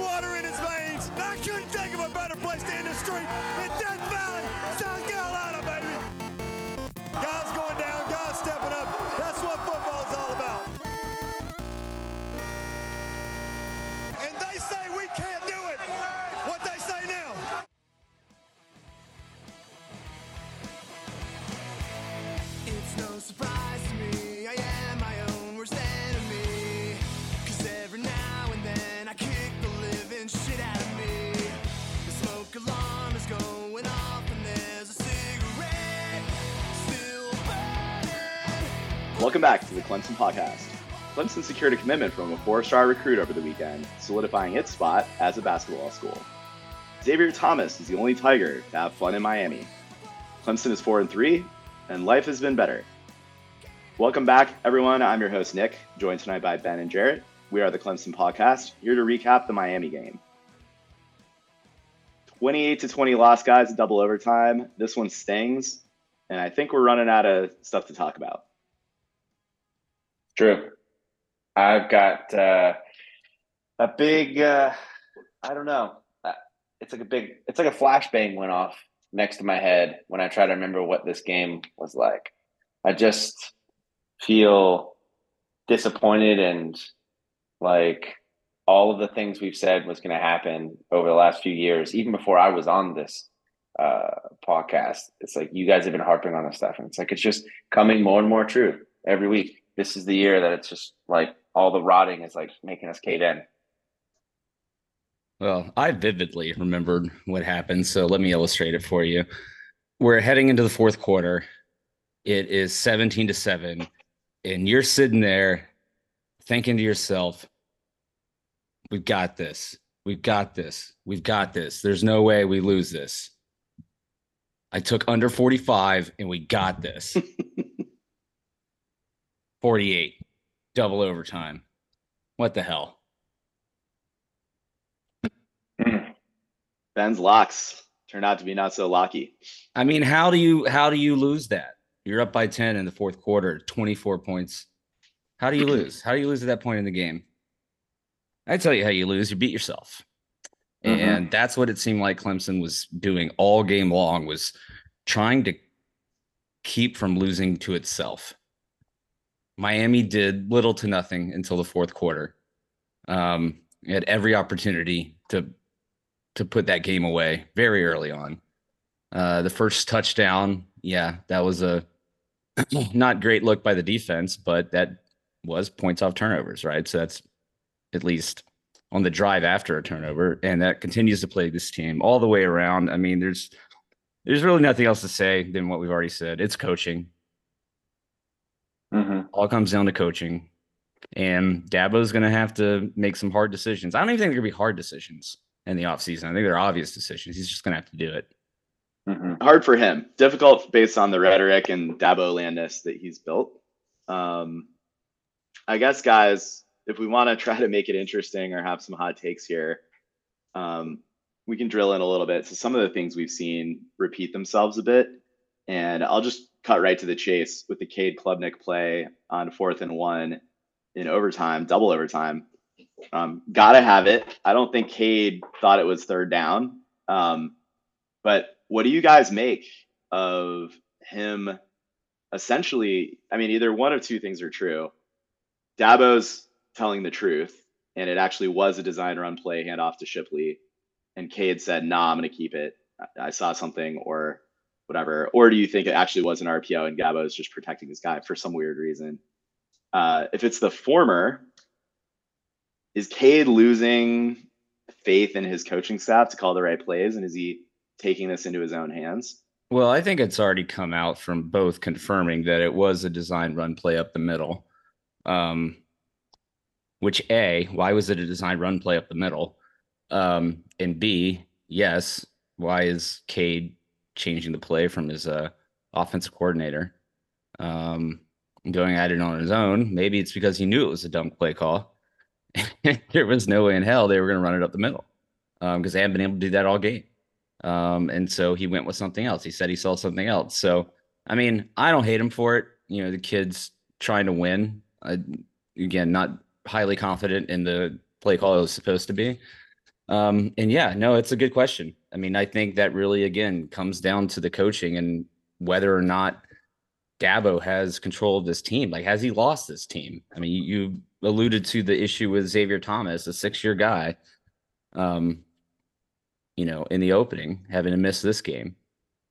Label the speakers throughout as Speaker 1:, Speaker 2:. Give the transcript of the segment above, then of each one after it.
Speaker 1: water in his veins. I couldn't think of a better place to end the street in Death Valley,
Speaker 2: Welcome back to the Clemson Pawcast. Clemson secured a commitment from a four star recruit over the weekend, solidifying its spot as a basketball school. Xavier Thomas is the only Tiger to have fun in Miami. Clemson is 4 and 3, and life has been better. Welcome back, everyone. I'm your host, Nick, joined tonight by Ben and Jarrett. We are the Clemson Pawcast, here to recap the Miami game. 28 to 20 loss, guys, double overtime. This one stings, and I think we're running out of stuff to talk about.
Speaker 3: True. I've got uh, a big. Uh, I don't know. Uh, It's like a big. It's like a flashbang went off next to my head when I try to remember what this game was like. I just feel disappointed and like all of the things we've said was going to happen over the last few years, even before I was on this uh, podcast. It's like you guys have been harping on this stuff, and it's like it's just coming more and more true every week. This is the year that it's just like all the rotting is like making us cave in.
Speaker 4: Well, I vividly remembered what happened, so let me illustrate it for you. We're heading into the fourth quarter. It is 17 to 7, and you're sitting there thinking to yourself, We've got this. We've got this. We've got this. There's no way we lose this. I took under 45 and we got this. 48, double overtime. What the hell?
Speaker 2: Ben's locks turned out to be not so lucky.
Speaker 4: I mean, how do you how do you lose that? You're up by 10 in the fourth quarter, 24 points. How do you lose? How do you lose at that point in the game? I tell you how you lose. You beat yourself.
Speaker 3: Mhm.
Speaker 4: And that's what it seemed like Clemson was doing all game long was trying to keep from losing to itself. Miami did little to nothing until the fourth quarter. Um, had every opportunity to to put that game away very early on. Uh, the first touchdown, yeah, that was a not great look by the defense, but that was points off turnovers, right? So that's at least on the drive after a turnover, and that continues to play this team all the way around. I mean, there's there's really nothing else to say than what we've already said. It's coaching.
Speaker 3: Mhm.
Speaker 4: All comes down to coaching. And Dabo's going to have to make some hard decisions. I don't even think they're going to be hard decisions in the offseason. I think they're obvious decisions. He's just going to have to do it.
Speaker 3: Mhm.
Speaker 2: Hard for him. Difficult based on the rhetoric and Dabo landness that he's built. Um, I guess, guys, if we want to try to make it interesting or have some hot takes here, um, we can drill in a little bit. So some of the things we've seen repeat themselves a bit, and I'll just cut right to the chase with the Cade Klubnik play on fourth and one in overtime, double overtime. Um, gotta have it. I don't think Cade thought it was third down. Um, but what do you guys make of him essentially? I mean, either one of two things are true. Dabo's telling the truth, and it actually was a design run play handoff to Shipley. And Cade said, nah, I'm going to keep it. I- I saw something or whatever. Or do you think it actually was an RPO and Dabo is just protecting his guy for some weird reason? Uh, if it's the former, is Cade losing faith in his coaching staff to call the right plays? And is he taking this into his own hands?
Speaker 4: Well, I think it's already come out from both confirming that it was a design run play up the middle. Um, which A, why was it a design run play up the middle? Um, and B, yes, why is Cade changing the play from his uh, offensive coordinator? Um, going at it on his own. Maybe it's because he knew it was a dumb play call. there was no way in hell they were going to run it up the middle because they haven't been able to do that all game. Um, and so he went with something else. He said he saw something else. So, I mean, I don't hate him for it. You know, the kid's trying to win. I, again, not highly confident in the play call it was supposed to be. Um, and yeah, no, it's a good question. I mean, I think that really again comes down to the coaching and whether or not Dabo has control of this team. Like, has he lost this team? I mean, you, alluded to the issue with Xavier Thomas, a six-year guy. Um, you know, in the opening, having to miss this game.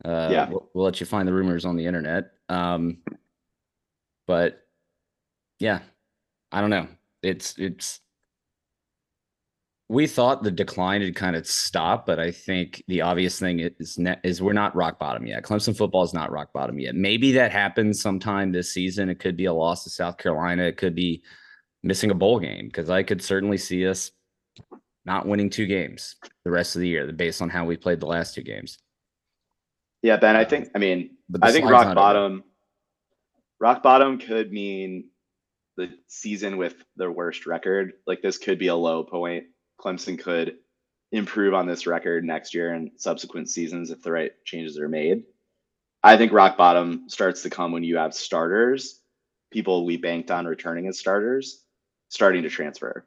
Speaker 4: Uh,
Speaker 2: Yeah.
Speaker 4: we'll, we'll let you find the rumors on the internet. Um, but yeah, I don't know. It's it's. We thought the decline had kind of stopped, but I think the obvious thing is ne- is we're not rock bottom yet. Clemson football is not rock bottom yet. Maybe that happens sometime this season. It could be a loss to South Carolina. It could be missing a bowl game because I could certainly see us not winning two games the rest of the year based on how we played the last two games.
Speaker 2: Yeah, Ben, I think, I mean, I think rock bottom, rock bottom could mean the season with their worst record. Like this could be a low point. Clemson could improve on this record next year and subsequent seasons if the right changes are made. I think rock bottom starts to come when you have starters, people we banked on returning as starters, starting to transfer.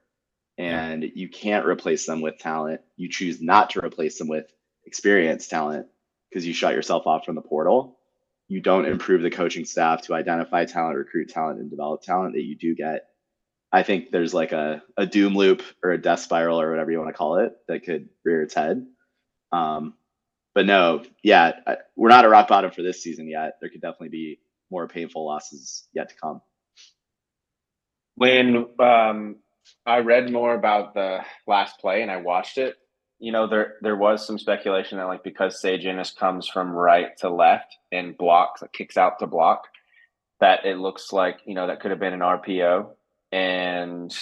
Speaker 2: And you can't replace them with talent. You choose not to replace them with experienced talent because you shut yourself off from the portal. You don't improve the coaching staff to identify talent, recruit talent, and develop talent that you do get. I think there's like a, a doom loop or a death spiral or whatever you want to call it that could rear its head. Um, but no, yeah, I, we're not at rock bottom for this season yet. There could definitely be more painful losses yet to come.
Speaker 3: when um, I read more about the last play and I watched it, you know, there there was some speculation that like because Sage Ennis comes from right to left and blocks, kicks out to block, that it looks like you know that could have been an RPO, and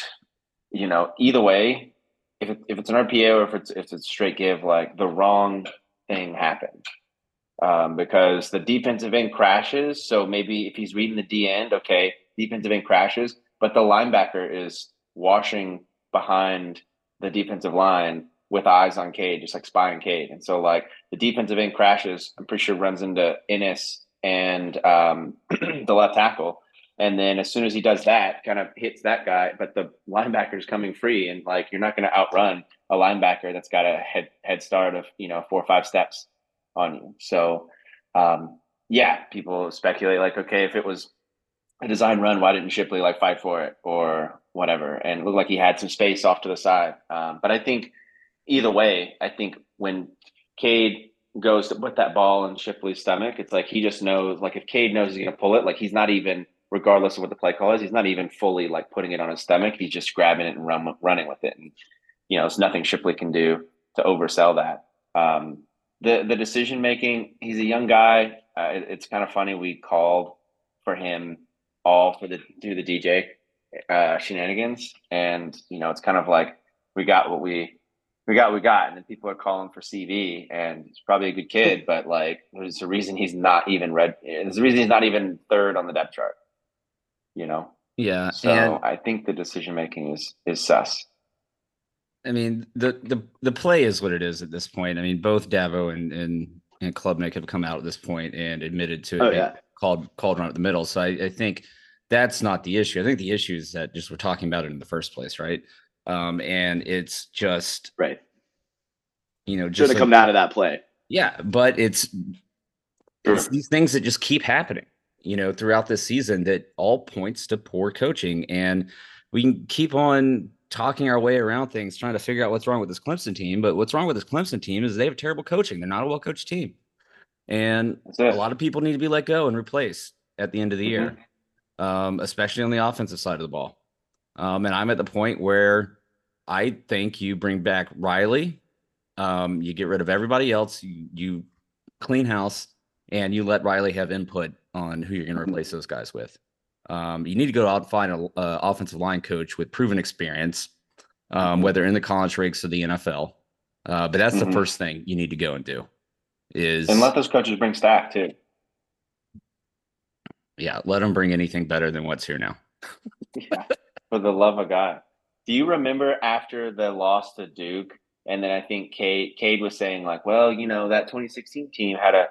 Speaker 3: you know either way, if it, if it's an RPO or if it's if it's straight give, like the wrong thing happened. Um, because the defensive end crashes. So maybe if he's reading the D end, okay, defensive end crashes, but the linebacker is washing behind the defensive line with eyes on Cade, just like spying Cade. And so like the defensive end crashes, I'm pretty sure runs into Ennis and um, the left tackle. And then as soon as he does that, kind of hits that guy, but the linebacker's coming free, and like you're not going to outrun a linebacker that's got a head head start of you know four or five steps on you. So um, yeah, people speculate like, okay, if it was a design run, why didn't Shipley like fight for it or whatever? And looked like he had some space off to the side. Um, but I think either way, I think when Cade goes to put that ball in Shipley's stomach, it's like he just knows, like if Cade knows he's going to pull it, like he's not even, regardless of what the play call is, he's not even fully like putting it on his stomach. He's just grabbing it and run, running with it. And, you know, it's nothing Shipley can do to oversell that. Um, the, the decision making, he's a young guy. Uh, it- it's kind of funny. We called for him all for the do the DJ uh, shenanigans, and you know it's kind of like we got what we we got we got, and then people are calling for CV, and he's probably a good kid, but like there's a reason he's not even red. There's a reason he's not even third on the depth chart. You know,
Speaker 4: Yeah,
Speaker 3: so
Speaker 4: and
Speaker 3: I think the decision making is is sus.
Speaker 4: I mean the the the play is what it is at this point. I mean, both Dabo and and, and Klubnik have come out at this point and admitted to it
Speaker 2: Oh yeah.
Speaker 4: called called run up the middle. So I, I think that's not the issue. I think the issue is that just we're talking about it in the first place, right? Um, and it's just
Speaker 2: Right.
Speaker 4: you know
Speaker 2: Should
Speaker 4: just
Speaker 2: have
Speaker 4: like-
Speaker 2: come down to that play.
Speaker 4: Yeah, but it's it's these things that just keep happening, you know, throughout this season that all points to poor coaching. And we can keep on talking our way around things, trying to figure out what's wrong with this Clemson team. But what's wrong with this Clemson team is they have terrible coaching. They're not a well coached team. And a lot of people need to be let go and replaced at the end of the year, um, especially on the offensive side of the ball. Um, and I'm at the point where I think you bring back Riley, um, you get rid of everybody else, you, you clean house, and you let Riley have input on who you're going to
Speaker 3: Mhm.
Speaker 4: replace those guys with. Um, you need to go out and find an uh, offensive line coach with proven experience, um,
Speaker 3: Mhm.
Speaker 4: whether in the college ranks or the NFL. Uh, but that's the
Speaker 3: Mhm.
Speaker 4: first thing you need to go and do. Is
Speaker 3: And let those coaches bring staff too.
Speaker 4: yeah, let them bring anything better than what's here now.
Speaker 3: Yeah, for the love of God. Do you remember after the loss to Duke, and then I think Cade, Cade was saying like, well, you know, that 2016 team had a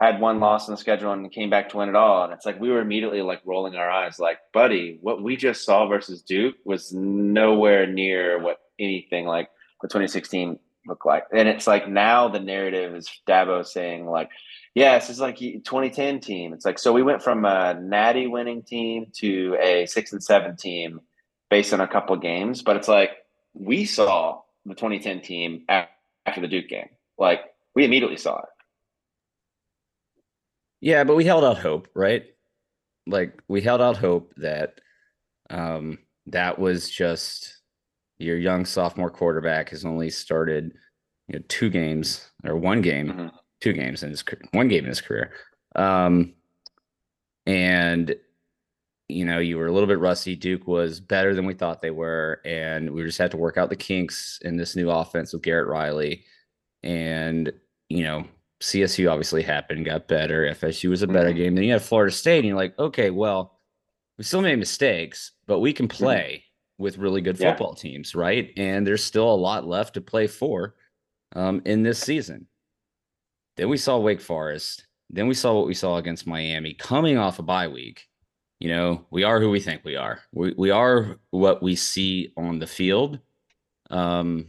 Speaker 3: had one loss on the schedule and came back to win it all, and it's like we were immediately like rolling our eyes, like, buddy, what we just saw versus Duke was nowhere near what anything like what 2016 looked like. And it's like now the narrative is Dabo saying like, yeah, is like 2010 team. It's like so we went from a natty winning team to a six and seven team based on a couple of games, but it's like we saw the 2010 team after the Duke game. Like we immediately saw it.
Speaker 4: Yeah, but we held out hope, right? Like we held out hope that um that was just your young sophomore quarterback has only started you know two games or one game, mm-hmm. two games in his one game in his career. Um and you know, you were a little bit rusty. Duke was better than we thought they were, and we just had to work out the kinks in this new offense with Garrett Riley. And you know, CSU obviously happened, got better. FSU was a better mm-hmm. game. Then you had Florida State, and you're like, okay, well, we still made mistakes, but we can mm-hmm. play mm-hmm. with really good football yeah. teams, right? And there's still a lot left to play for um, in this season. Then we saw Wake Forest. Then we saw what we saw against Miami coming off a bye week. You know, we are who we think we are. We, we are what we see on the field. Um,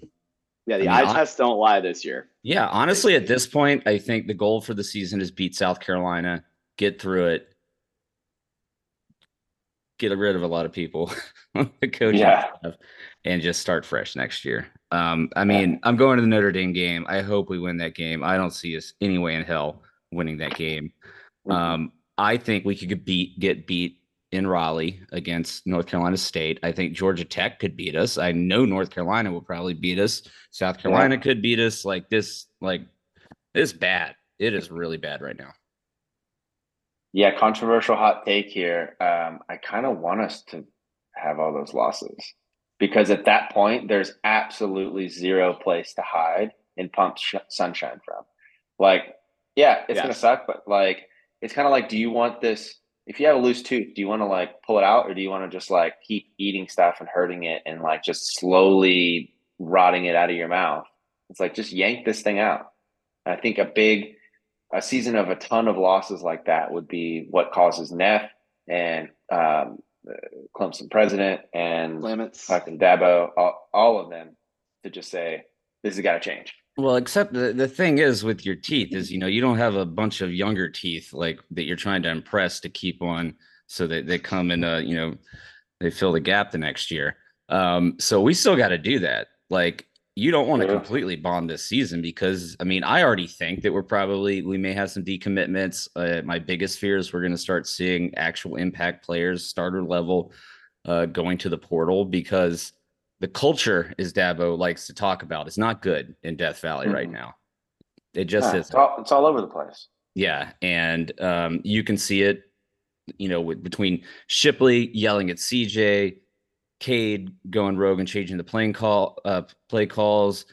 Speaker 2: yeah, the I mean, eye tests don't lie this year.
Speaker 4: Yeah, honestly, at this point, I think the goal for the season is beat South Carolina, get through it, get rid of a lot of people, the coaching yeah. stuff, and just start fresh next year. Um, I mean, I'm going to the Notre Dame game. I hope we win that game. I don't see us any way in hell winning that game. Mm-hmm. Um, I think we could beat get beat in Raleigh against North Carolina State. I think Georgia Tech could beat us. I know North Carolina will probably beat us. South Carolina yeah. could beat us. Like this, like it's bad. It is really bad right now.
Speaker 3: Yeah, controversial hot take here. Um, I kind of want us to have all those losses because at that point, there's absolutely zero place to hide and pump sh- sunshine from. Like, yeah, it's gonna suck, but like, it's kind of like, do you want this? If you have a loose tooth, do you want to like pull it out or do you want to just like keep eating stuff and hurting it and like just slowly rotting it out of your mouth? It's like just yank this thing out. And I think a big a season of a ton of losses like that would be what causes Neff and um, Clemson president and
Speaker 2: Clements.
Speaker 3: fucking Dabo, all, all of them to just say this has got to change.
Speaker 4: Well, except the, the thing is with your teeth is, you know, you don't have a bunch of younger teeth like that you're trying to impress to keep on so that they come in, uh, you know, they fill the gap the next year. Um, so we still got to do that. Like you don't want to completely bond this season because I mean, I already think that we're probably we may have some decommitments. Uh, my biggest fear is we're going to start seeing actual impact players, starter level, uh, going to the portal because the culture, as Dabo likes to talk about, is not good in Death Valley mm-hmm. right now. It just yeah,
Speaker 3: is. It's all, it's all over the place.
Speaker 4: Yeah, and um, you can see it, you know, with, between Shipley yelling at CJ, Cade going rogue and changing the playing call, uh, play calls,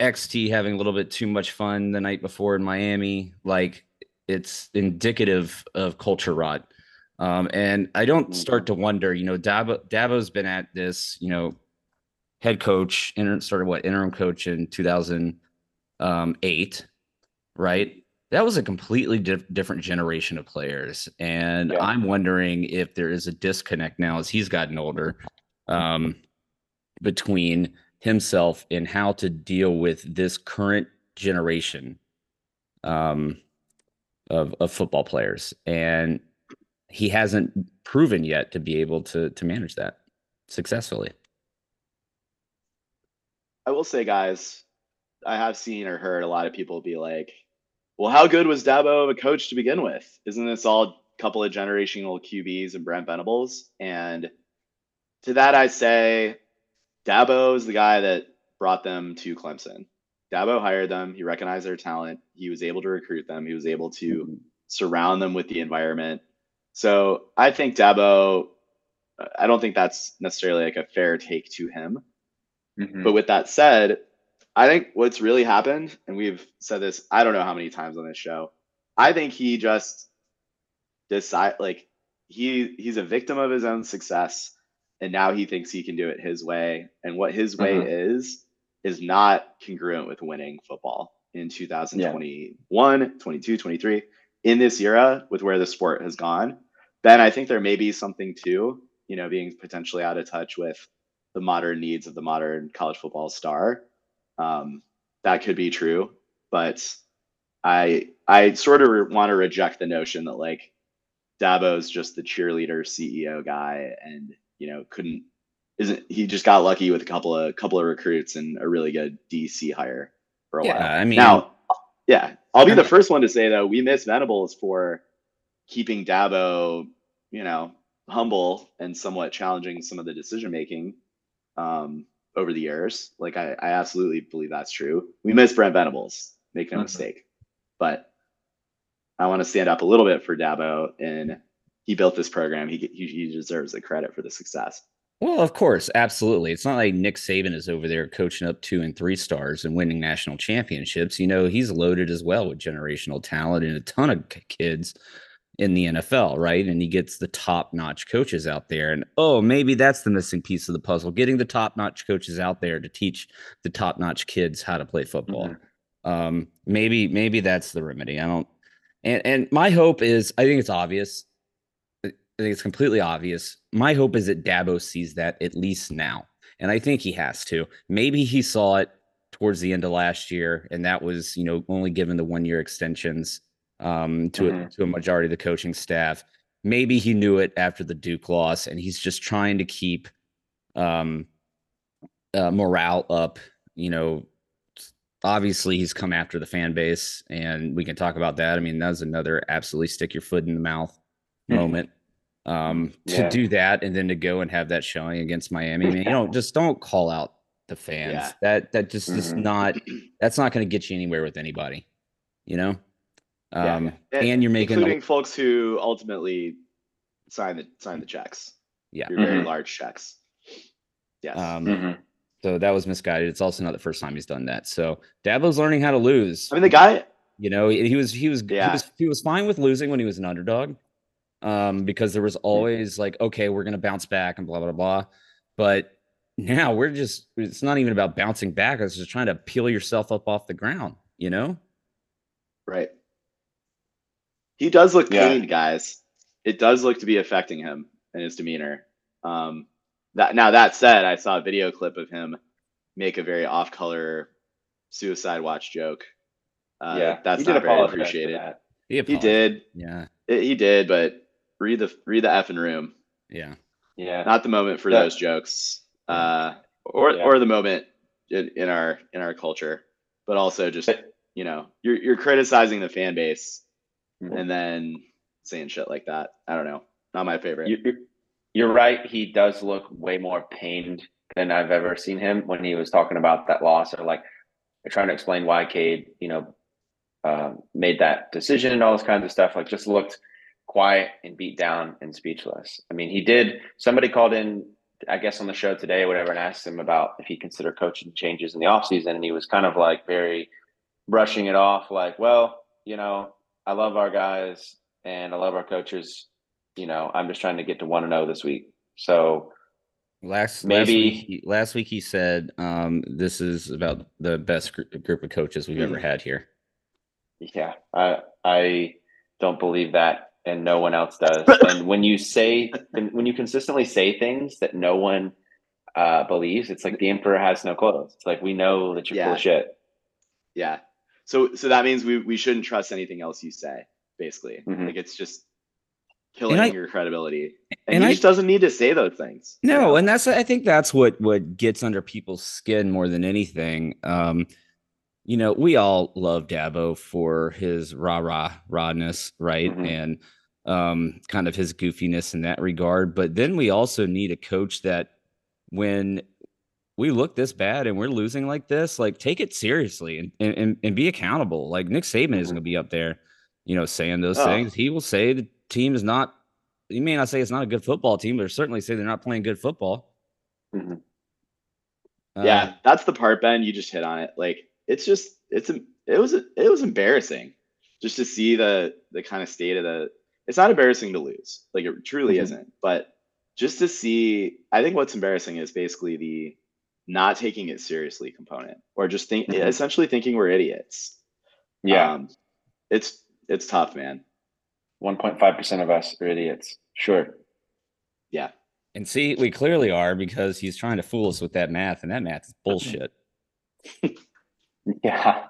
Speaker 4: XT having a little bit too much fun the night before in Miami. Like it's indicative of culture rot. Um, and I don't start mm-hmm. to wonder, you know, Dabo, Dabo's been at this, you know, head coach, inter- started what interim coach in 2008, right? That was a completely different generation of players, and yeah. I'm wondering if there is a disconnect now as he's gotten older um, between himself and how to deal with this current generation um, of of football players, and he hasn't proven yet to be able to to manage that successfully.
Speaker 2: I will say, guys, I have seen or heard a lot of people be like, well, how good was Dabo of a coach to begin with? Isn't this all a couple of generational QBs and Brent Venables? And to that, I say Dabo is the guy that brought them to Clemson. Dabo hired them. He recognized their talent. He was able to recruit them. He was able to mm-hmm. surround them with the environment. So I think Dabo, I don't think that's necessarily like a fair take to him. Mm-hmm. But with that said, I think what's really happened, and we've said this, I don't know how many times on this show. I think he just decide like he he's a victim of his own success, and now he thinks he can do it his way. And what his way mm-hmm. is is not congruent with winning football in 2021, yeah. 22, 23. In this era, with where the sport has gone, Ben, I think there may be something too, you know, being potentially out of touch with the modern needs of the modern college football star. Um, that could be true, but I I sort of want to reject the notion that like Dabo's just the cheerleader CEO guy, and you know couldn't isn't he just got lucky with a couple of couple of recruits and a really good DC hire for a
Speaker 4: Yeah,
Speaker 2: while.
Speaker 4: I mean,
Speaker 2: now, yeah, I'll be the first one to say though we miss Venables for keeping Dabo, you know, humble and somewhat challenging some of the decision making um, over the years. Like I, I absolutely believe that's true. We miss Brent Venables, make no
Speaker 3: Mhm.
Speaker 2: mistake. But I want to stand up a little bit for Dabo, and he built this program. He he, he deserves the credit for the success.
Speaker 4: Well, of course, absolutely. It's not like Nick Saban is over there coaching up two and three stars and winning national championships. You know, he's loaded as well with generational talent and a ton of kids in the NFL, right? And he gets the top notch coaches out there. And oh, maybe that's the missing piece of the puzzle getting the top notch coaches out there to teach the top notch kids how to play football. Um, maybe, maybe that's the remedy. I don't, and, and my hope is, I think it's obvious. I think it's completely obvious. My hope is that Dabo sees that at least now. And I think he has to. Maybe he saw it towards the end of last year, and that was, you know, only given the one year extensions um, to, a,
Speaker 3: Mhm.
Speaker 4: to a majority of the coaching staff. Maybe he knew it after the Duke loss, and he's just trying to keep um, uh, morale up. You know, obviously he's come after the fan base, and we can talk about that. I mean, that's another absolutely stick your foot in the mouth
Speaker 3: Mhm.
Speaker 4: moment. Um, to
Speaker 3: Yeah.
Speaker 4: do that and then to go and have that showing against Miami, man, you know, just don't call out the fans.
Speaker 2: Yeah.
Speaker 4: That that just is
Speaker 3: Mhm.
Speaker 4: not that's not going to get you anywhere with anybody, you know.
Speaker 2: Yeah.
Speaker 4: Um,
Speaker 2: And-
Speaker 4: and you're making
Speaker 2: including folks who ultimately sign the sign the checks.
Speaker 4: yeah.
Speaker 2: Your very large checks. Yes.
Speaker 4: Um,
Speaker 3: Mhm.
Speaker 4: so that was misguided. It's also not the first time he's done that. So Dabo's learning how to lose.
Speaker 2: I mean, the guy.
Speaker 4: You know, he was he was
Speaker 2: Yeah.
Speaker 4: he was he was fine with losing when he was an underdog. Um, because there was always like, okay, we're gonna bounce back and blah blah blah. But now we're just it's not even about bouncing back, it's just trying to peel yourself up off the ground, you know?
Speaker 2: Right. He does look
Speaker 3: Yeah.
Speaker 2: pained, guys. It does look to be affecting him and his demeanor. Um, that now that said, I saw a video clip of him make a very off-color suicide watch joke. Uh,
Speaker 3: yeah,
Speaker 2: that's
Speaker 3: he did
Speaker 2: not very appreciated.
Speaker 3: that.
Speaker 2: He did.
Speaker 4: Yeah.
Speaker 2: It- he did, but read the read the effing room.
Speaker 4: Yeah.
Speaker 3: Yeah,
Speaker 2: Not the moment for
Speaker 3: Yeah.
Speaker 2: those jokes, uh, or
Speaker 3: Yeah.
Speaker 2: or the moment in, in our in our culture, but also just you know you're you're criticizing the fan base
Speaker 3: Mhm.
Speaker 2: and then saying shit like that. I don't know. Not my favorite.
Speaker 3: You- you're, you're right. He does look way more pained than I've ever seen him when he was talking about that loss or like trying to explain why Cade, you know, um, made that decision and all this kinds of stuff. Like just looked quiet and beat down and speechless. I mean, he did. Somebody called in, I guess, on the show today or whatever, and asked him about if he considered coaching changes in the offseason. And he was kind of like very brushing it off, like, well, you know, I love our guys and I love our coaches. You know, I'm just trying to get to one and zero this week. So
Speaker 4: Last last
Speaker 3: Maybe-
Speaker 4: week, last week he said, um, "This is about the best gr- group of coaches we've ever
Speaker 2: Hmm.
Speaker 4: had here."
Speaker 3: yeah, I I don't believe that, and no one else does. and when you say when you consistently say things that no one uh, believes, it's like the emperor has no clothes. It's like we know that you're full
Speaker 2: Yeah.
Speaker 3: of shit.
Speaker 2: yeah. So so that means we we shouldn't trust anything else you say. Basically,
Speaker 3: Mhm.
Speaker 2: like it's just killing
Speaker 4: I-
Speaker 2: your credibility. And,
Speaker 4: and
Speaker 2: he
Speaker 4: I-
Speaker 2: just doesn't need to say those things. you
Speaker 4: No,
Speaker 2: know?
Speaker 4: and that's I think that's what what gets under people's skin more than anything. Um, you know, we all love Dabo for his rah rah rahness, right?
Speaker 3: Mhm.
Speaker 4: And um, kind of his goofiness in that regard. But then we also need a coach that when we look this bad and we're losing like this, like take it seriously and and, and, be accountable. Like Nick Saban isn't
Speaker 3: Mhm.
Speaker 4: gonna be up there, you know, saying those
Speaker 2: Oh.
Speaker 4: things. He will say the team is not he may not say it's not a good football team, but certainly say they're not playing good football.
Speaker 3: Mhm.
Speaker 4: Uh,
Speaker 2: yeah, that's the part, Ben. You just hit on it. Like it's just it's a it was it was embarrassing just to see the the kind of state of the. It's not embarrassing to lose, like it truly
Speaker 3: Mhm.
Speaker 2: isn't. But just to see, I think what's embarrassing is basically the not taking it seriously component, or just think
Speaker 3: Mhm.
Speaker 2: essentially thinking we're idiots.
Speaker 3: Yeah,
Speaker 2: um, it's it's tough, man.
Speaker 3: one point five percent of us are idiots. Sure.
Speaker 2: Yeah,
Speaker 4: And see, we clearly are because he's trying to fool us with that math, and that math is bullshit.
Speaker 3: Yeah.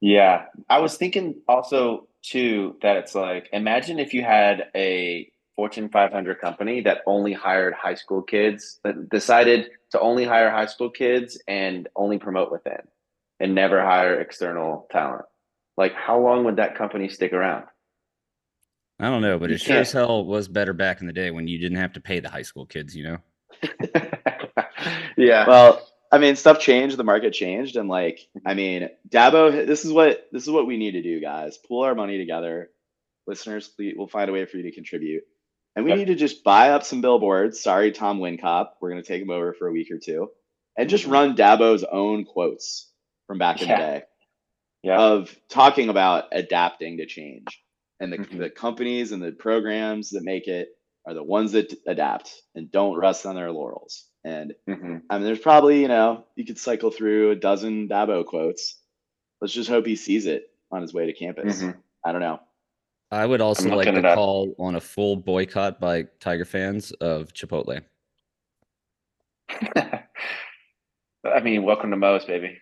Speaker 3: Yeah. I was thinking also too that it's like imagine if you had a Fortune 500 company that only hired high school kids that decided to only hire high school kids and only promote within and never hire external talent. Like how long would that company stick around?
Speaker 4: I don't know, but
Speaker 3: You
Speaker 4: it sure as hell was better back in the day when you didn't have to pay the high school kids, you know?
Speaker 3: yeah.
Speaker 2: Well, I mean, stuff changed, the market changed, and like, I mm-hmm. mean, Dabo, this is what this is what we need to do, guys. Pool our money together. Listeners, please, we'll find a way for you to contribute. And we need to just buy up some billboards. Sorry, Tom Wincop. We're gonna take him over for a week or two. And just
Speaker 3: Mhm.
Speaker 2: run Dabo's own quotes from back in
Speaker 3: Yeah.
Speaker 2: the day
Speaker 3: yeah.
Speaker 2: of talking about adapting to change. And the,
Speaker 3: Mhm.
Speaker 2: the companies and the programs that make it are the ones that adapt and don't rest on their laurels. And
Speaker 3: Mhm.
Speaker 2: I mean, there's probably, you know, you could cycle through a dozen Dabo quotes. Let's just hope he sees it on his way to campus.
Speaker 3: Mhm.
Speaker 2: I don't know.
Speaker 4: I would also like to
Speaker 3: it up.
Speaker 4: call on a full boycott by Tiger fans of Chipotle.
Speaker 3: I mean, welcome to Moe's, baby.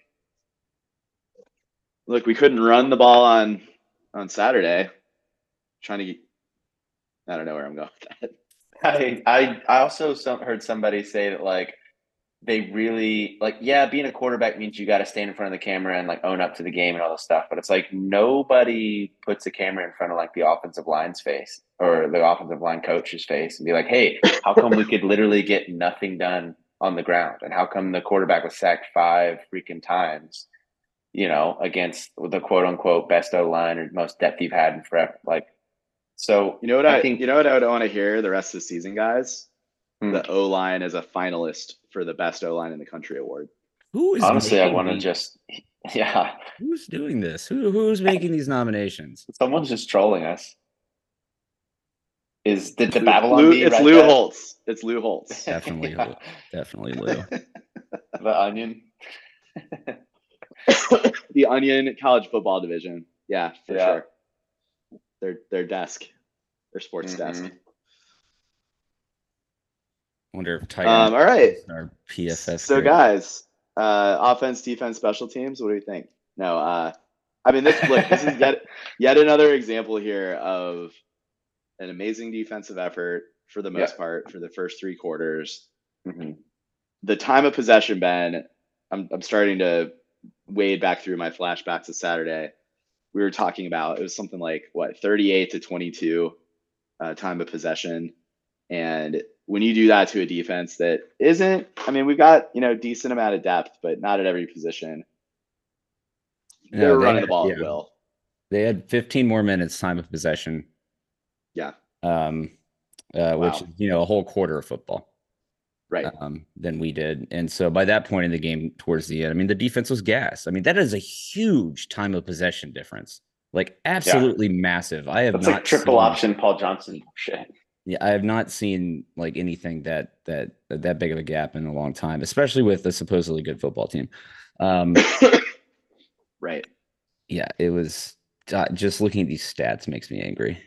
Speaker 2: Look, we couldn't run the ball on on Saturday. Trying to get, I don't know where I'm going with that.
Speaker 3: I I I also some, heard somebody say that like they really like yeah, being a quarterback means you got to stand in front of the camera and like own up to the game and all this stuff. But it's like nobody puts a camera in front of like the offensive line's face or the offensive line coach's face and be like, hey, how come we could literally get nothing done on the ground? And how come the quarterback was sacked five freaking times? You know, against the quote unquote best O line or most depth you've had in forever. Like, so
Speaker 2: You know what I,
Speaker 3: I think-
Speaker 2: you know what I would want to hear the rest of the season, guys?
Speaker 3: Hmm.
Speaker 2: The O line as a finalist for the best O line in the country award.
Speaker 4: Who is
Speaker 3: honestly, I want to just yeah.
Speaker 4: who's doing this? Who who's making these nominations?
Speaker 3: Someone's just trolling us. Is did the
Speaker 2: Lou-
Speaker 3: Babylon
Speaker 2: Lou, it's
Speaker 3: write
Speaker 2: Lou
Speaker 3: that?
Speaker 2: Holtz. It's Lou Holtz.
Speaker 4: Definitely
Speaker 3: Yeah.
Speaker 4: Lou. Definitely Lou.
Speaker 3: the onion.
Speaker 2: the Onion College Football Division. Yeah, for
Speaker 3: Yeah.
Speaker 2: sure. Their their desk, their sports desk.
Speaker 4: Wonder if Tiger
Speaker 2: Um, all right.
Speaker 4: our PFF.
Speaker 2: So
Speaker 4: grade.
Speaker 2: guys, uh, offense, defense, special teams. What do you think? No, uh, I mean this. Look, this is yet yet another example here of an amazing defensive effort for the most
Speaker 3: Yeah.
Speaker 2: part for the first three quarters.
Speaker 3: Mhm.
Speaker 2: The time of possession, Ben. I'm I'm starting to wade back through my flashbacks of Saturday. We were talking about it was something like what 38 to 22 uh, time of possession, and when you do that to a defense that isn't, I mean, we've got you know decent amount of depth, but not at every position.
Speaker 4: No,
Speaker 2: They're
Speaker 4: they
Speaker 2: running
Speaker 4: had-
Speaker 2: the ball
Speaker 4: yeah.
Speaker 2: at will.
Speaker 4: They had 15 more minutes time of possession.
Speaker 2: Yeah.
Speaker 4: Um, uh, which
Speaker 2: Wow.
Speaker 4: is you know a whole quarter of football.
Speaker 2: Right.
Speaker 4: um, than we did. And so by that point in the game, towards the end, I mean, the defense was gas. I mean, that is a huge time of possession difference, like absolutely massive. I have
Speaker 3: That's
Speaker 4: not
Speaker 3: like triple
Speaker 4: seen-
Speaker 3: option Paul Johnson shit.
Speaker 4: Yeah, I have not seen like anything that that that big of a gap in a long time, especially with a supposedly good football team. Um,
Speaker 2: right.
Speaker 4: yeah, it was uh, just looking at these stats makes me angry.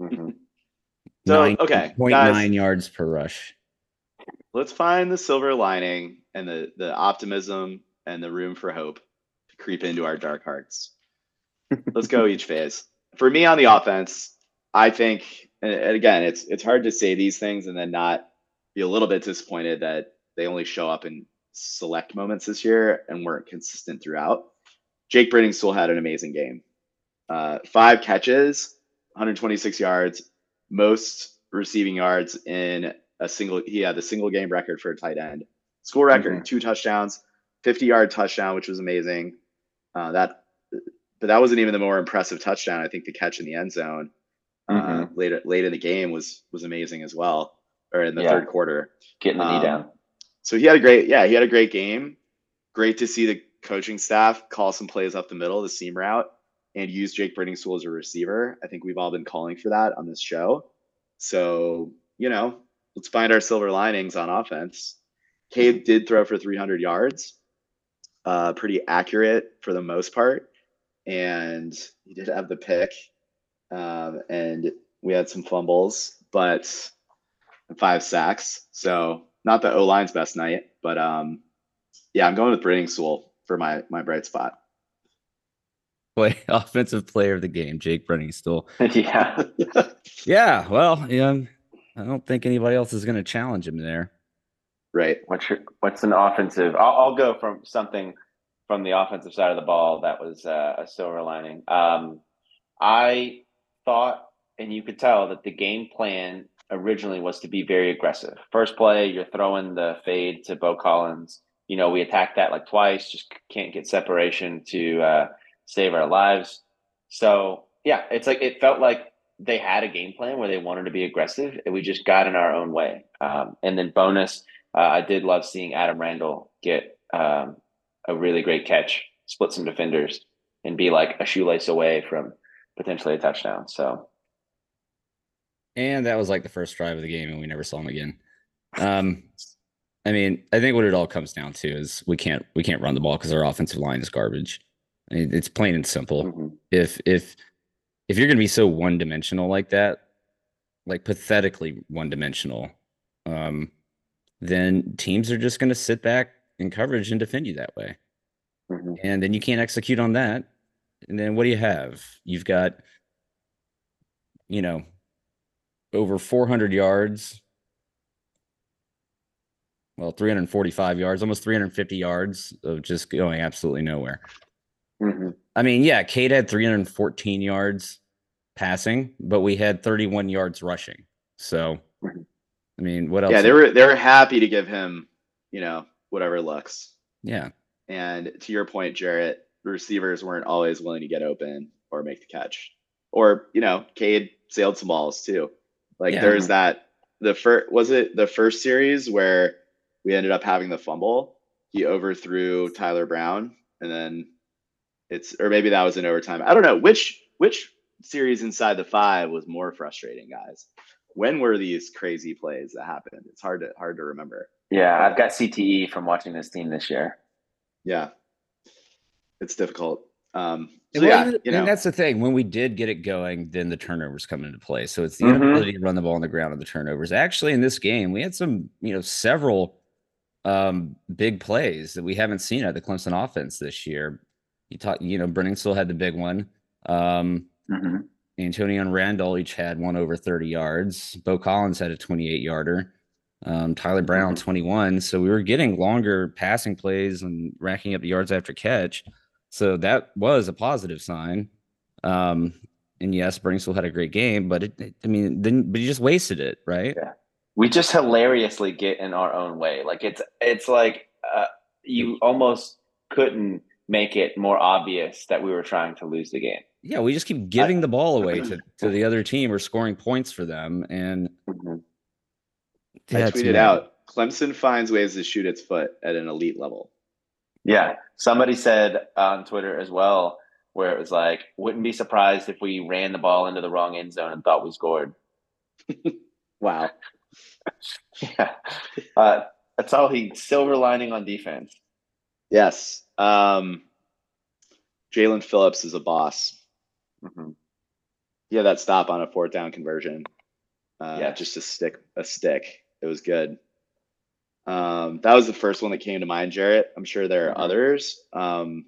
Speaker 3: Mhm.
Speaker 2: So,
Speaker 4: Nine-
Speaker 2: okay,
Speaker 4: 0.9
Speaker 2: guys.
Speaker 4: yards per rush.
Speaker 2: Let's find the silver lining and the the optimism and the room for hope to creep into our dark hearts. Let's go each phase. For me on the offense, I think, and and again, it's it's hard to say these things and then not be a little bit disappointed that they only show up in select moments this year and weren't consistent throughout. Jake Briningstool had an amazing game. Uh, five catches, 126 yards, most receiving yards in a single. He had the single game record for a tight end. School record,
Speaker 3: Mhm.
Speaker 2: two touchdowns, 50 yard touchdown, which was amazing. Uh, that, but that wasn't even the more impressive touchdown. I think the catch in the end zone uh, later late in the game was was amazing as well, or in the
Speaker 3: Yeah.
Speaker 2: third quarter.
Speaker 3: Getting the knee
Speaker 2: Um,
Speaker 3: down.
Speaker 2: So he had a great, yeah, he had a great game. Great to see the coaching staff call some plays up the middle, the seam route, and use Jake Briningstool as a receiver. I think we've all been calling for that on this show. So, you know, let's find our silver linings on offense. Cade did throw for 300 yards, uh, pretty accurate for the most part. And he did have the pick. Um, and we had some fumbles, but five sacks. So not the O line's best night, but um, yeah, I'm going with Briningstool for my my bright spot.
Speaker 4: play offensive player of the game, Jake Briningstool.
Speaker 3: yeah.
Speaker 4: Yeah, well, yeah, I don't think anybody else is going to challenge him there.
Speaker 2: right.
Speaker 3: What's your, what's an offensive? I'll, I'll go from something from the offensive side of the ball that was uh, a silver lining. Um, I thought, and you could tell that the game plan originally was to be very aggressive. First play, you're throwing the fade to Beaux Collins. You know, we attacked that like twice, just can't get separation to uh, save our lives. So yeah, it's like it felt like they had a game plan where they wanted to be aggressive, and we just got in our own way. Um, and then bonus, uh, I did love seeing Adam Randall get um, a really great catch, split some defenders, and be like a shoelace away from potentially a touchdown. So
Speaker 4: And that was like the first drive of the game, and we never saw him again. Um, I mean, I think what it all comes down to is we can't we can't run the ball because our offensive line is garbage. I mean, it's plain and simple.
Speaker 3: mhm.
Speaker 4: If if if you're going to be so one dimensional like that, like pathetically one dimensional, um, then teams are just going to sit back in coverage and defend you that way.
Speaker 3: Mhm.
Speaker 4: And then you can't execute on that. And then what do you have? You've got, you know, over 400 yards. Well, 345 yards, almost 350 yards of just going absolutely nowhere.
Speaker 3: Mhm.
Speaker 4: I mean, yeah, Cade had 314 yards passing, but we had 31 yards rushing. So,
Speaker 3: Mhm.
Speaker 4: I mean, what else?
Speaker 2: Yeah, they were they were happy to give him, you know, whatever looks.
Speaker 4: Yeah.
Speaker 2: And to your point, Jarrett, receivers weren't always willing to get open or make the catch. Or, you know, Cade sailed some balls too. Like
Speaker 4: Yeah.
Speaker 2: there's that the first was it the first series where we ended up having the fumble? He overthrew Tyler Brown and then it's or maybe that was in overtime. I don't know. Which which series inside the five was more frustrating, guys? When were these crazy plays that happened? It's hard to hard to remember.
Speaker 3: Yeah, I've got CTE from watching this team this year.
Speaker 2: Yeah. It's difficult. Um so
Speaker 4: Well,
Speaker 2: yeah, you know.
Speaker 4: and that's the thing. When we did get it going, then the turnovers come into play. So it's the
Speaker 3: Mhm.
Speaker 4: inability to run the ball on the ground and the turnovers. Actually, in this game, we had some, you know, several um, big plays that we haven't seen at the Clemson offense this year. You talk, you know, Briningstool had the big one. Um,
Speaker 3: Mhm.
Speaker 4: Antonio and Randall each had one over 30 yards. Beaux Collins had a 28 yarder. Um, Tyler Brown,
Speaker 3: Mhm.
Speaker 4: 21. So we were getting longer passing plays and racking up the yards after catch. So that was a positive sign. Um, and yes, Briningstool had a great game, but it, it- I mean, then, but he just wasted it, right?
Speaker 3: Yeah. We just hilariously get in our own way. Like it's it's like uh, you almost couldn't make it more obvious that we were trying to lose the game.
Speaker 4: Yeah, we just keep giving the ball away to, to the other team or scoring points for them. And
Speaker 3: Mhm.
Speaker 2: I
Speaker 4: yeah, it's
Speaker 2: tweeted
Speaker 4: mad.
Speaker 2: out Clemson finds ways to shoot its foot at an elite level.
Speaker 3: Yeah, somebody said on Twitter as well, where it was like, wouldn't be surprised if we ran the ball into the wrong end zone and thought we scored.
Speaker 2: Wow.
Speaker 3: Yeah, uh, that's all he silver lining on defense.
Speaker 2: Yes. Um, Jalyn Phillips is a boss.
Speaker 3: Mhm.
Speaker 2: He had that stop on a fourth down conversion. Uh,
Speaker 3: Yes.
Speaker 2: Just a stick, a stick. It was good. Um, that was the first one that came to mind, Jarrett. I'm sure there are
Speaker 3: Mhm.
Speaker 2: others. Um,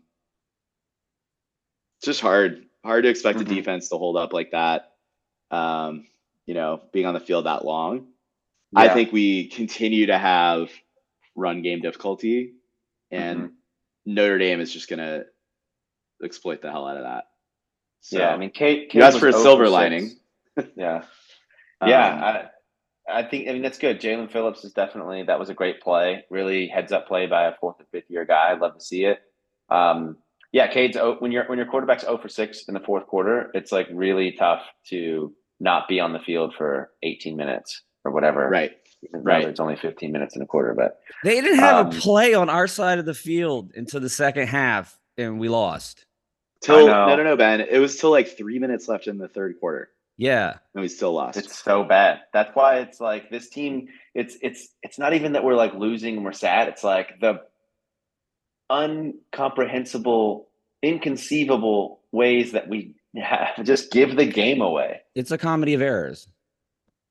Speaker 2: it's just hard, hard to expect
Speaker 3: Mhm.
Speaker 2: a defense to hold up like that. Um, you know, being on the field that long. I think we continue to have run game difficulty, and
Speaker 3: Mm-hmm.
Speaker 2: Notre Dame is just going to exploit the hell out of that. So,
Speaker 3: yeah, I mean, Kate.
Speaker 2: you asked for a silver lining.
Speaker 3: yeah, yeah.
Speaker 2: Um,
Speaker 3: I, I think. I mean, that's good. Jalyn Phillips is definitely that was a great play. Really heads up play by a fourth and fifth year guy. I'd love to see it. Um, yeah, Cade's o- when your when your quarterback's 0 for six in the fourth quarter, it's like really tough to not be on the field for 18 minutes or whatever.
Speaker 2: right. Right.
Speaker 3: It's only 15 minutes in a quarter, but
Speaker 4: They didn't have
Speaker 3: Um,
Speaker 4: a play on our side of the field until the second half, and we lost.
Speaker 2: Till no, no, no, Ben. It was till like three minutes left in the third quarter,
Speaker 4: Yeah.
Speaker 2: and we still lost.
Speaker 3: it's so bad. That's why it's like this team. It's it's it's not even that we're like losing and we're sad. It's like the uncomprehensible, inconceivable ways that we have just give the game away.
Speaker 4: It's a comedy of errors.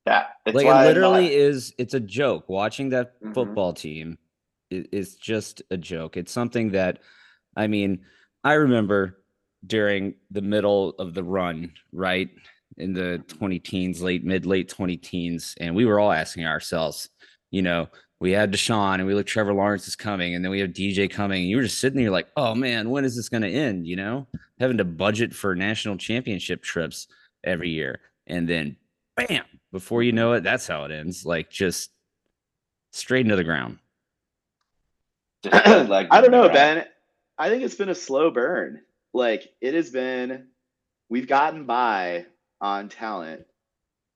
Speaker 3: Yeah, it's
Speaker 4: like it literally
Speaker 3: not-
Speaker 4: is it's a joke watching that
Speaker 3: Mhm.
Speaker 4: football team i- is just a joke it's something that i mean i remember during the middle of the run, right? In the 20 teens, late, mid, late 20 teens. And we were all asking ourselves, you know, we had Deshaun and we look Trevor Lawrence is coming, and then we have DJ coming. And you were just sitting there like, oh man, when is this going to end? You know, having to budget for national championship trips every year. And then bam, before you know it, that's how it ends. Like just straight into the ground.
Speaker 3: Like
Speaker 2: I don't know,
Speaker 3: right.
Speaker 2: Ben. I think it's been a slow burn. Like it has been, we've gotten by on talent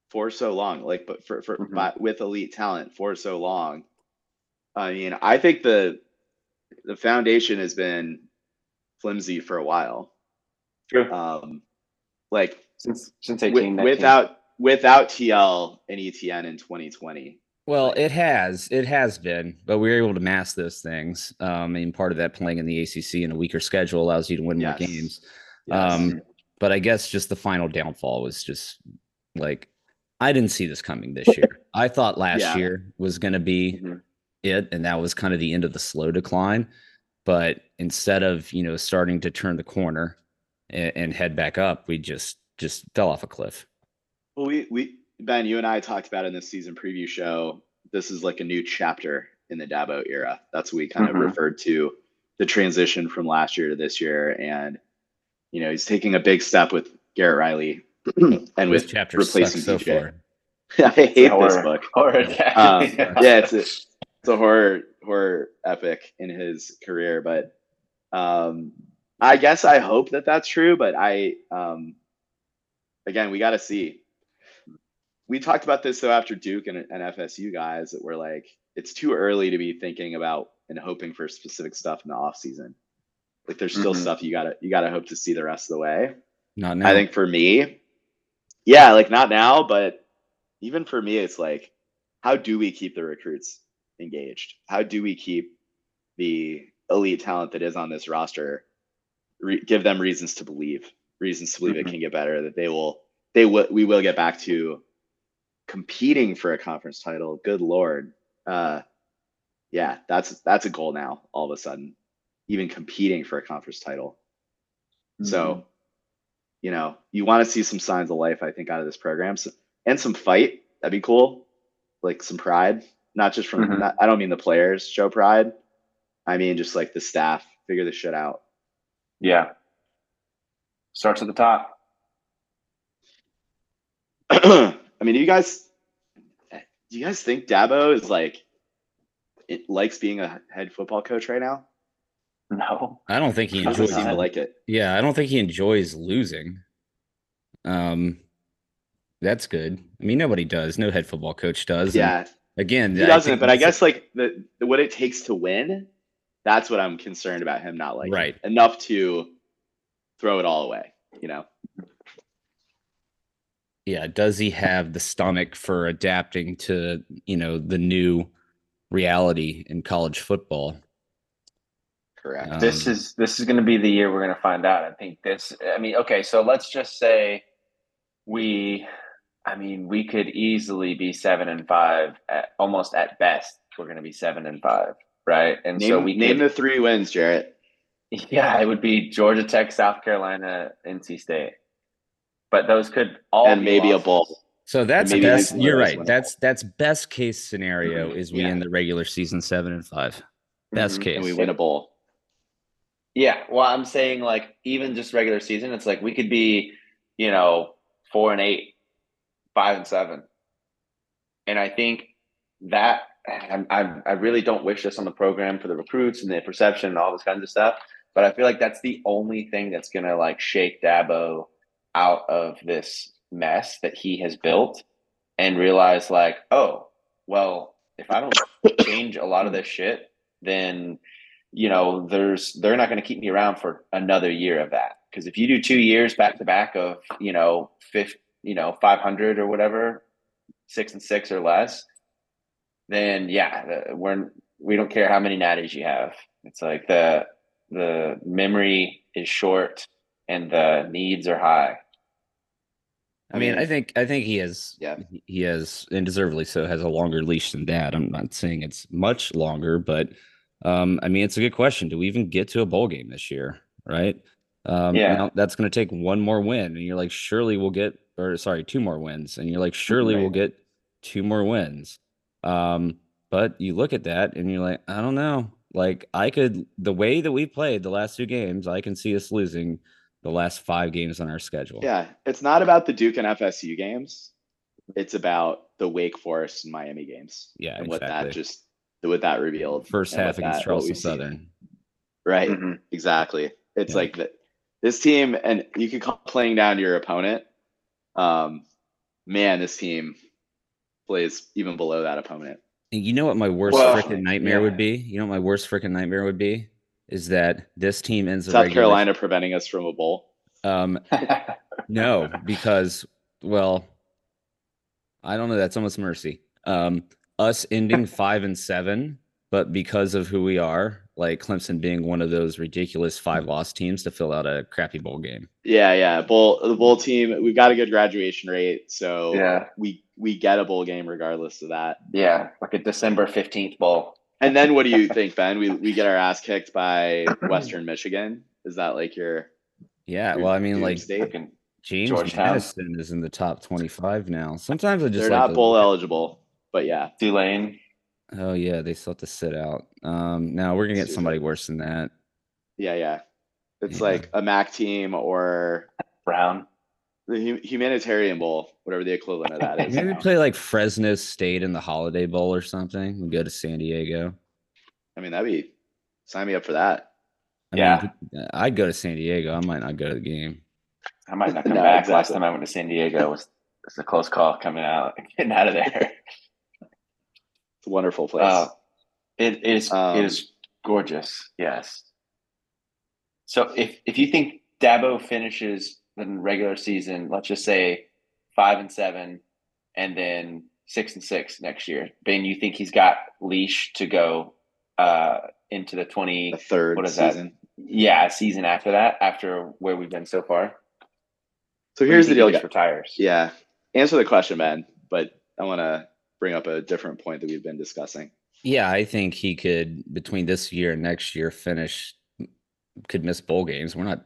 Speaker 2: for so long. Like, but for for
Speaker 3: Mhm.
Speaker 2: by, with elite talent for so long. I mean, I think the the foundation has been flimsy for a while.
Speaker 3: True.
Speaker 2: Um, like
Speaker 3: since since
Speaker 2: wi-
Speaker 3: 18, 19.
Speaker 2: without without TL and ETN in 2020.
Speaker 4: Well, it has, it has been, but we were able to mask those things. Um, and part of that playing in the ACC and a weaker schedule allows you to win
Speaker 2: Yes.
Speaker 4: more games.
Speaker 2: Yes.
Speaker 4: Um, but I guess just the final downfall was just like I didn't see this coming this year. I thought last
Speaker 2: Yeah.
Speaker 4: year was going to be
Speaker 3: Mhm.
Speaker 4: it, and that was kind of the end of the slow decline. But instead of you know starting to turn the corner and, and head back up, we just just fell off a cliff.
Speaker 2: Well, we we Ben, you and I talked about in the season preview show. This is like a new chapter in the Dabo era. That's what we kind
Speaker 3: Mhm.
Speaker 2: of referred to the transition from last year to this year, and you know he's taking a big step with Garrett Riley and
Speaker 4: This
Speaker 2: with
Speaker 4: chapter
Speaker 2: replacing
Speaker 4: sucks so
Speaker 2: DJ.
Speaker 4: far.
Speaker 2: I hate this
Speaker 3: Horror-
Speaker 2: book.
Speaker 3: horror.
Speaker 2: Um, yeah, it's a, it's a horror horror epic in his career, but um, I guess I hope that that's true. But I um, again, we got to see. We talked about this though after Duke and, and FSU guys that were like, it's too early to be thinking about and hoping for specific stuff in the off season. Like there's still
Speaker 3: Mhm.
Speaker 2: stuff you gotta you gotta hope to see the rest of the way.
Speaker 4: Not now.
Speaker 2: I think for me, yeah, like not now, but even for me, it's like, how do we keep the recruits engaged? How do we keep the elite talent that is on this roster, re- give them reasons to believe, reasons to believe
Speaker 3: Mhm.
Speaker 2: it can get better, that they will, they will, we will get back to competing for a conference title. Good lord, uh, yeah, that's that's a goal now. All of a sudden, even competing for a conference title. So, you know, you want to see some signs of life, I think, out of this program, so, and some fight. That'd be cool, like some pride, not just from.
Speaker 3: Mhm.
Speaker 2: Not, I don't mean the players show pride. I mean just like the staff figure this shit out.
Speaker 3: yeah. Starts at the top.
Speaker 2: I mean, do you guys, do you guys think Dabo is like, it likes being a head football coach right now?
Speaker 3: No.
Speaker 4: I don't think he
Speaker 2: doesn't
Speaker 4: enjoys.
Speaker 2: seem
Speaker 3: it.
Speaker 2: like it.
Speaker 4: Yeah, I don't think he enjoys losing. Um, that's good. I mean, nobody does. No head football coach does. And
Speaker 2: Yeah,
Speaker 4: Again,
Speaker 2: he
Speaker 4: I
Speaker 2: doesn't. But I guess like the, the what it takes to win, that's what I'm concerned about him not like
Speaker 4: Right.
Speaker 2: Enough to throw it all away. You know.
Speaker 4: yeah, does he have the stomach for adapting to you know the new reality in college football?
Speaker 2: Correct.
Speaker 3: this
Speaker 4: Um,
Speaker 3: is this is going to be the year we're going to find out. I think this. I mean, okay, so let's just say we. I mean, we could easily be seven and five, at, almost at best. We're going to be seven and five, right? And
Speaker 2: name
Speaker 3: so we
Speaker 2: name
Speaker 3: could,
Speaker 2: the three wins, Jarrett.
Speaker 3: yeah, it would be Georgia Tech, South Carolina, NC State, but those could all
Speaker 2: and
Speaker 3: be
Speaker 2: maybe a bowl.
Speaker 4: So that's
Speaker 2: maybe
Speaker 4: best. You're right. That's that's best case scenario is we
Speaker 2: Yeah.
Speaker 4: end the regular season seven and five. Best
Speaker 3: Mhm.
Speaker 4: case.
Speaker 2: And we win a bowl.
Speaker 3: Yeah, well, I'm saying like even just regular season, it's like we could be, you know, four and eight, five and seven, and I think that I, I really don't wish this on the program for the recruits and the perception and all this kinds of stuff, but I feel like that's the only thing that's gonna like shake Dabo out of this mess that he has built and realize like, oh, well, if I don't change a lot of this shit, then you know, there's they're not going to keep me around for another year of that. Because if you do two years back to back of you know fifth, you know, five hundred or whatever, six and six or less, then yeah, we're we don't care how many natties you have. It's like the the memory is short and the needs are high.
Speaker 4: I mean, I think I think he has
Speaker 2: Yeah.
Speaker 4: he- has and deservedly so has a longer leash than that. I'm not saying it's much longer, but um, I mean it's a good question. Do we even get to a bowl game this year? Right? Um,
Speaker 3: Yeah.
Speaker 4: now that's going to take one more win, and you're like, surely we'll get, or sorry, two more wins, and you're like, surely we'll get two more wins. Um, but you look at that and you're like, I don't know. Like I could, the way that we played the last two games, I can see us losing the last five games on our schedule.
Speaker 2: Yeah, it's not about the Duke and FSU games. It's about the Wake Forest and Miami games.
Speaker 4: Yeah,
Speaker 2: and what that
Speaker 4: exactly.
Speaker 2: just what that revealed.
Speaker 4: First half against
Speaker 2: that-
Speaker 4: Charleston
Speaker 2: we've seen.
Speaker 4: Southern.
Speaker 2: Right.
Speaker 3: Mhm.
Speaker 2: Exactly. It's
Speaker 4: Yeah.
Speaker 2: like that. This team, and you could call playing down to your opponent. Um, man, this team plays even below that opponent.
Speaker 4: And you know what my worst
Speaker 3: Well,
Speaker 4: freaking nightmare
Speaker 3: yeah.
Speaker 4: would be? You know what my worst freaking nightmare would be? Is that this team ends the
Speaker 2: South
Speaker 4: regular-
Speaker 2: Carolina preventing us from a bowl.
Speaker 4: Um, no, because well, I don't know. That's almost mercy. Um, us ending five and seven, but because of who we are, like Clemson being one of those ridiculous five loss teams to fill out a crappy bowl game.
Speaker 2: Yeah, yeah. Bowl the bowl team. We've got a good graduation rate, so
Speaker 3: yeah,
Speaker 2: we we get a bowl game regardless of that.
Speaker 3: yeah, like a December fifteenth bowl.
Speaker 2: And then what do you think, Ben? We we get our ass kicked by Western Michigan. Is that like your
Speaker 4: Yeah,
Speaker 2: your
Speaker 4: well, I mean, like James
Speaker 3: Georgetown.
Speaker 4: Madison is in the top twenty-five now. Sometimes I just
Speaker 2: they're
Speaker 4: like
Speaker 2: not bowl eligible, but yeah.
Speaker 3: Tulane.
Speaker 4: Oh yeah, they still have to sit out. Um, now we're gonna get
Speaker 2: Super.
Speaker 4: somebody worse than that.
Speaker 2: Yeah, yeah. It's
Speaker 4: Yeah.
Speaker 2: like a MAC team or
Speaker 3: Brown.
Speaker 2: the hu- humanitarian bowl, whatever the equivalent of that is.
Speaker 4: Maybe
Speaker 2: now.
Speaker 4: play like Fresno State in the Holiday Bowl or something. We go to San Diego.
Speaker 2: I mean, that'd be sign me up for that.
Speaker 4: I
Speaker 3: Yeah.
Speaker 4: mean, I'd go to San Diego. I might not go to the game.
Speaker 3: I might not come
Speaker 2: No,
Speaker 3: back. Last time I went to San Diego was was a close call coming out, getting out of there.
Speaker 2: It's a wonderful place.
Speaker 3: Uh, it is
Speaker 2: Um,
Speaker 3: it is gorgeous. Yes. So if if you think Dabo finishes the regular season, let's just say five and seven, and then six and six next year, Ben, you think he's got leash to go uh, into the twenty
Speaker 2: the third
Speaker 3: what is that?
Speaker 2: season.
Speaker 3: yeah season after that, after where we've been so far?
Speaker 2: So
Speaker 3: Or do you
Speaker 2: here's the
Speaker 3: think he
Speaker 2: deal.
Speaker 3: retires.
Speaker 2: Yeah. Answer the question, Ben, but I want to bring up a different point that we've been discussing.
Speaker 4: Yeah, I think he could between this year and next year finish. Could miss bowl games. We're not.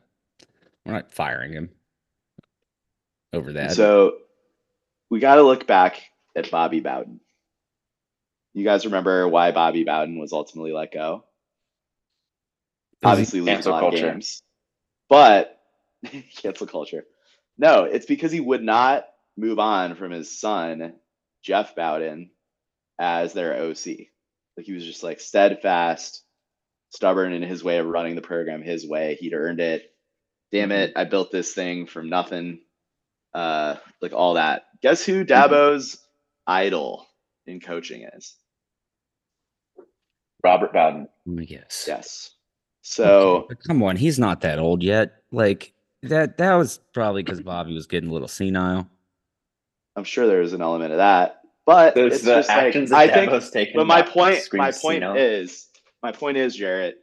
Speaker 4: We're not firing him over that.
Speaker 2: So we got to look back at Bobby Bowden. You guys remember why Bobby Bowden was ultimately let go? Obviously, lose a
Speaker 3: Cancel
Speaker 2: lot of
Speaker 3: culture.
Speaker 2: games, but cancel culture. No, it's because he would not move on from his son, Jeff Bowden, as their OC. Like he was just like steadfast, stubborn in his way of running the program his way. He'd earned it. Damn it, I built this thing from nothing. Uh, like all that. Guess who Dabo's idol in coaching is?
Speaker 3: Robert Bowden.
Speaker 4: yes.
Speaker 2: Yes. So
Speaker 4: Okay, but come on, he's not that old yet. Like that. That was probably because Bobby was getting a little senile.
Speaker 2: I'm sure there's an element of that, but
Speaker 3: Those
Speaker 2: it's
Speaker 3: the
Speaker 2: just like,
Speaker 3: actions
Speaker 2: I
Speaker 3: that
Speaker 2: think.
Speaker 3: Dabo's taken.
Speaker 2: But my point, my point
Speaker 3: senile.
Speaker 2: is, my point is, Jarrett.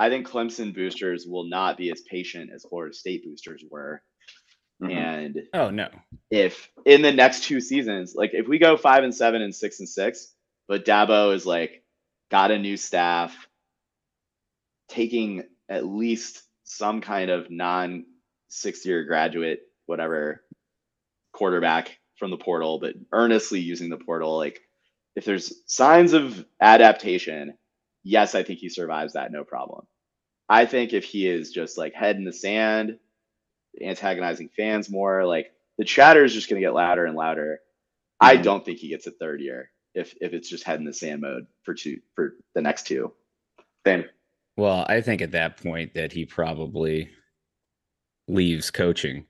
Speaker 2: I think Clemson boosters will not be as patient as Florida State boosters were,
Speaker 3: Mhm.
Speaker 2: and
Speaker 4: Oh no.
Speaker 2: if in the next two seasons, like if we go five and seven and six and six, but Dabo is like got a new staff, taking at least some kind of non six year graduate, whatever quarterback from the portal, but earnestly using the portal, like if there's signs of adaptation, yes, I think he survives that no problem. I think if he is just like head in the sand, antagonizing fans more, like the chatter is just going to get louder and louder. I
Speaker 3: Mhm.
Speaker 2: don't think he gets a third year if if it's just head in the sand mode for two for the next two.
Speaker 3: Same.
Speaker 4: Well, I think at that point that he probably leaves coaching.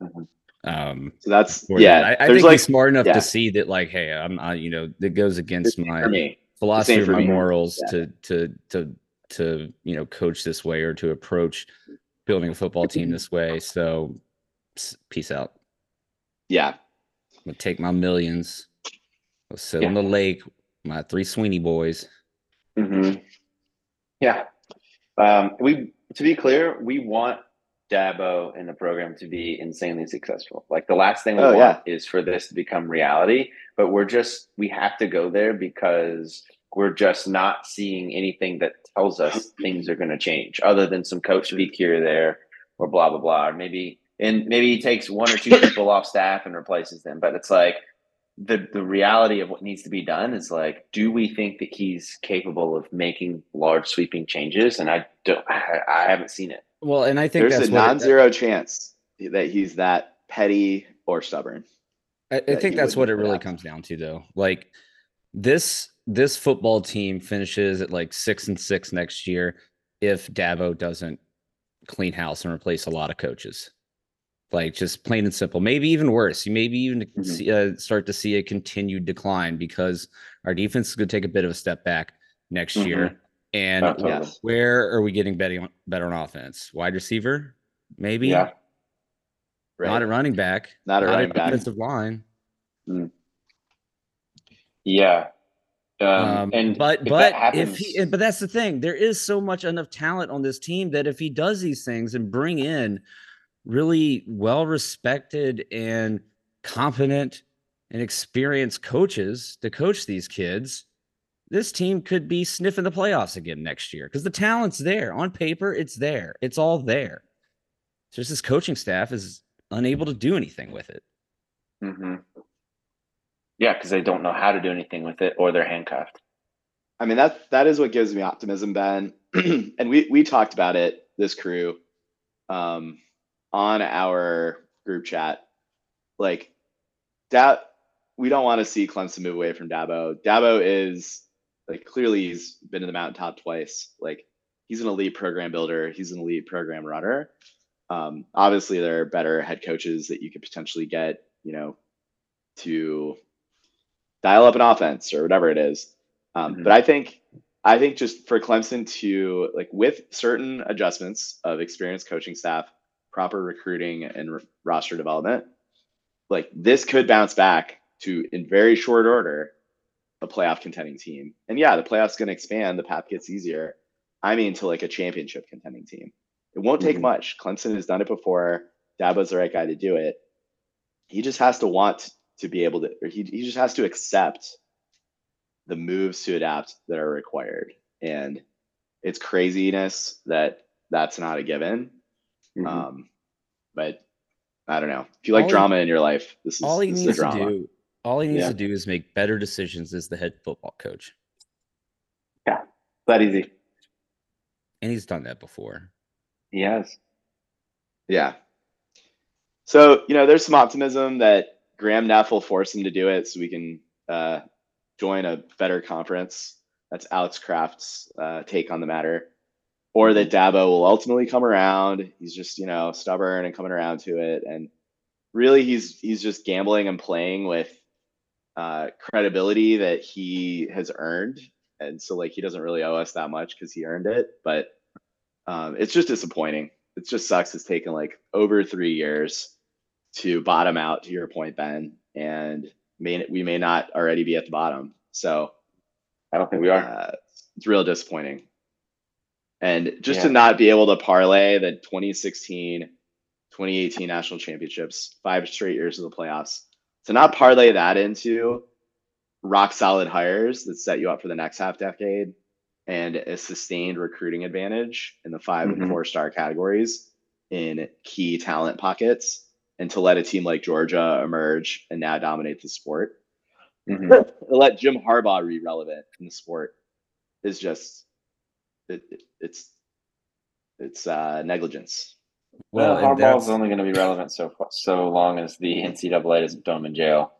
Speaker 3: Mhm.
Speaker 4: Um,
Speaker 2: So that's yeah.
Speaker 4: I, I think
Speaker 2: like
Speaker 4: he's smart enough
Speaker 2: yeah.
Speaker 4: to see that, like, hey, I'm, I, you know, that goes against my philosophy, my
Speaker 2: me.
Speaker 4: morals
Speaker 2: Yeah.
Speaker 4: to to to to you know coach this way or to approach building a football team this way. So, peace out.
Speaker 2: Yeah.
Speaker 4: I'm gonna take my millions. I'll sit
Speaker 3: Yeah.
Speaker 4: on the lake, my three Sweeney boys.
Speaker 3: hmm Yeah. Um, we to be clear, we want Dabo and the program to be insanely successful. Like the last thing we
Speaker 2: Oh,
Speaker 3: want is for this to become reality. But we're just we have to go there because we're just not seeing anything that tells us things are going to change, other than some coach speak here or there. or blah blah blah. Or maybe and maybe he takes one or two people off staff and replaces them. But it's like the the reality of what needs to be done is like, do we think that he's capable of making large sweeping changes? And I don't. I, I haven't seen it.
Speaker 4: Well, and I think
Speaker 2: There's
Speaker 4: that's
Speaker 2: a non-zero chance that he's that petty or stubborn.
Speaker 4: I, I think that's what it really comes down to, though. Like this this football team finishes at like six and six next year if Dabo doesn't clean house and replace a lot of coaches. Like just plain and simple. Maybe even worse. You maybe even
Speaker 3: Mhm.
Speaker 4: see, uh, start to see a continued decline because our defense is going to take a bit of a step back next year. And
Speaker 3: Oh, totally.
Speaker 4: Where are we getting better on, better on offense? Wide receiver, maybe.
Speaker 3: Yeah.
Speaker 2: Right?
Speaker 4: Not a running back.
Speaker 2: Not a running
Speaker 4: an
Speaker 2: back.
Speaker 4: Offensive line.
Speaker 3: Yeah. Um,
Speaker 4: Um,
Speaker 3: and
Speaker 4: but
Speaker 3: if
Speaker 4: but
Speaker 3: that
Speaker 4: if he but that's the thing there is so much enough talent on this team that if he does these things and bring in really well respected and competent and experienced coaches to coach these kids this team could be sniffing the playoffs again next year because the talent's there on paper it's there it's all there it's just this coaching staff is unable to do anything with it
Speaker 3: Mm-hmm. yeah, because they don't know how to do anything with it, or they're handcuffed.
Speaker 2: I mean that that is what gives me optimism, Ben. and we we talked about it, this crew, um, on our group chat. Like that, we don't want to see Clemson move away from Dabo. Dabo is like clearly he's been in the mountaintop twice. Like he's an elite program builder. He's an elite program runner. Um, obviously, there are better head coaches that you could potentially get. You know, to dial up an offense or whatever it is. Um,
Speaker 3: Mhm.
Speaker 2: But I think I think just for Clemson to like with certain adjustments of experienced coaching staff, proper recruiting and r- roster development, like this could bounce back to in very short order a playoff contending team. And yeah, the playoffs going to expand. The path gets easier. I mean, to like a championship contending team. It won't take
Speaker 3: Mhm.
Speaker 2: much. Clemson has done it before. Dabo's the right guy to do it. He just has to want to be able to, or he, he just has to accept the moves to adapt that are required. And it's craziness that that's not a given.
Speaker 3: Mhm.
Speaker 2: Um, but I don't know. If you like
Speaker 4: All he-
Speaker 2: drama in your life, this is,
Speaker 4: all he needs to do all he needs
Speaker 3: Yeah.
Speaker 4: to do is make better decisions as the head football coach Yeah,
Speaker 3: that easy.
Speaker 4: and he's done that before
Speaker 3: He has.
Speaker 2: Yeah. So, you know, there's some optimism that Graham Neff will force him to do it so we can uh, join a better conference. That's Alex Kraft's uh, take on the matter. Or that Dabo will ultimately come around. He's just, you know, stubborn and coming around to it. And really he's he's just gambling and playing with uh, credibility that he has earned. And so like he doesn't really owe us that much because he earned it. But um, it's just disappointing it just sucks. It's taken like over three years to bottom out. To your point, Ben, and may we may not already be at the bottom. So
Speaker 3: I don't think we are.
Speaker 2: uh, it's real disappointing. And just
Speaker 3: Yeah.
Speaker 2: to not be able to parlay the 2016, 2018 national championships, five straight years of the playoffs, to not parlay that into rock solid hires that set you up for the next half decade and a sustained recruiting advantage in the 5
Speaker 3: Mhm.
Speaker 2: and four star categories in key talent pockets and to let a team like Georgia emerge and now dominate the sport
Speaker 3: Mhm.
Speaker 2: let Jim Harbaugh be relevant in the sport is just it, it- it's it's uh, negligence.
Speaker 3: Well,
Speaker 4: and
Speaker 3: Harbaugh's
Speaker 4: that's-
Speaker 3: only going to be relevant so far, so long as the NCAA doesn't throw him in jail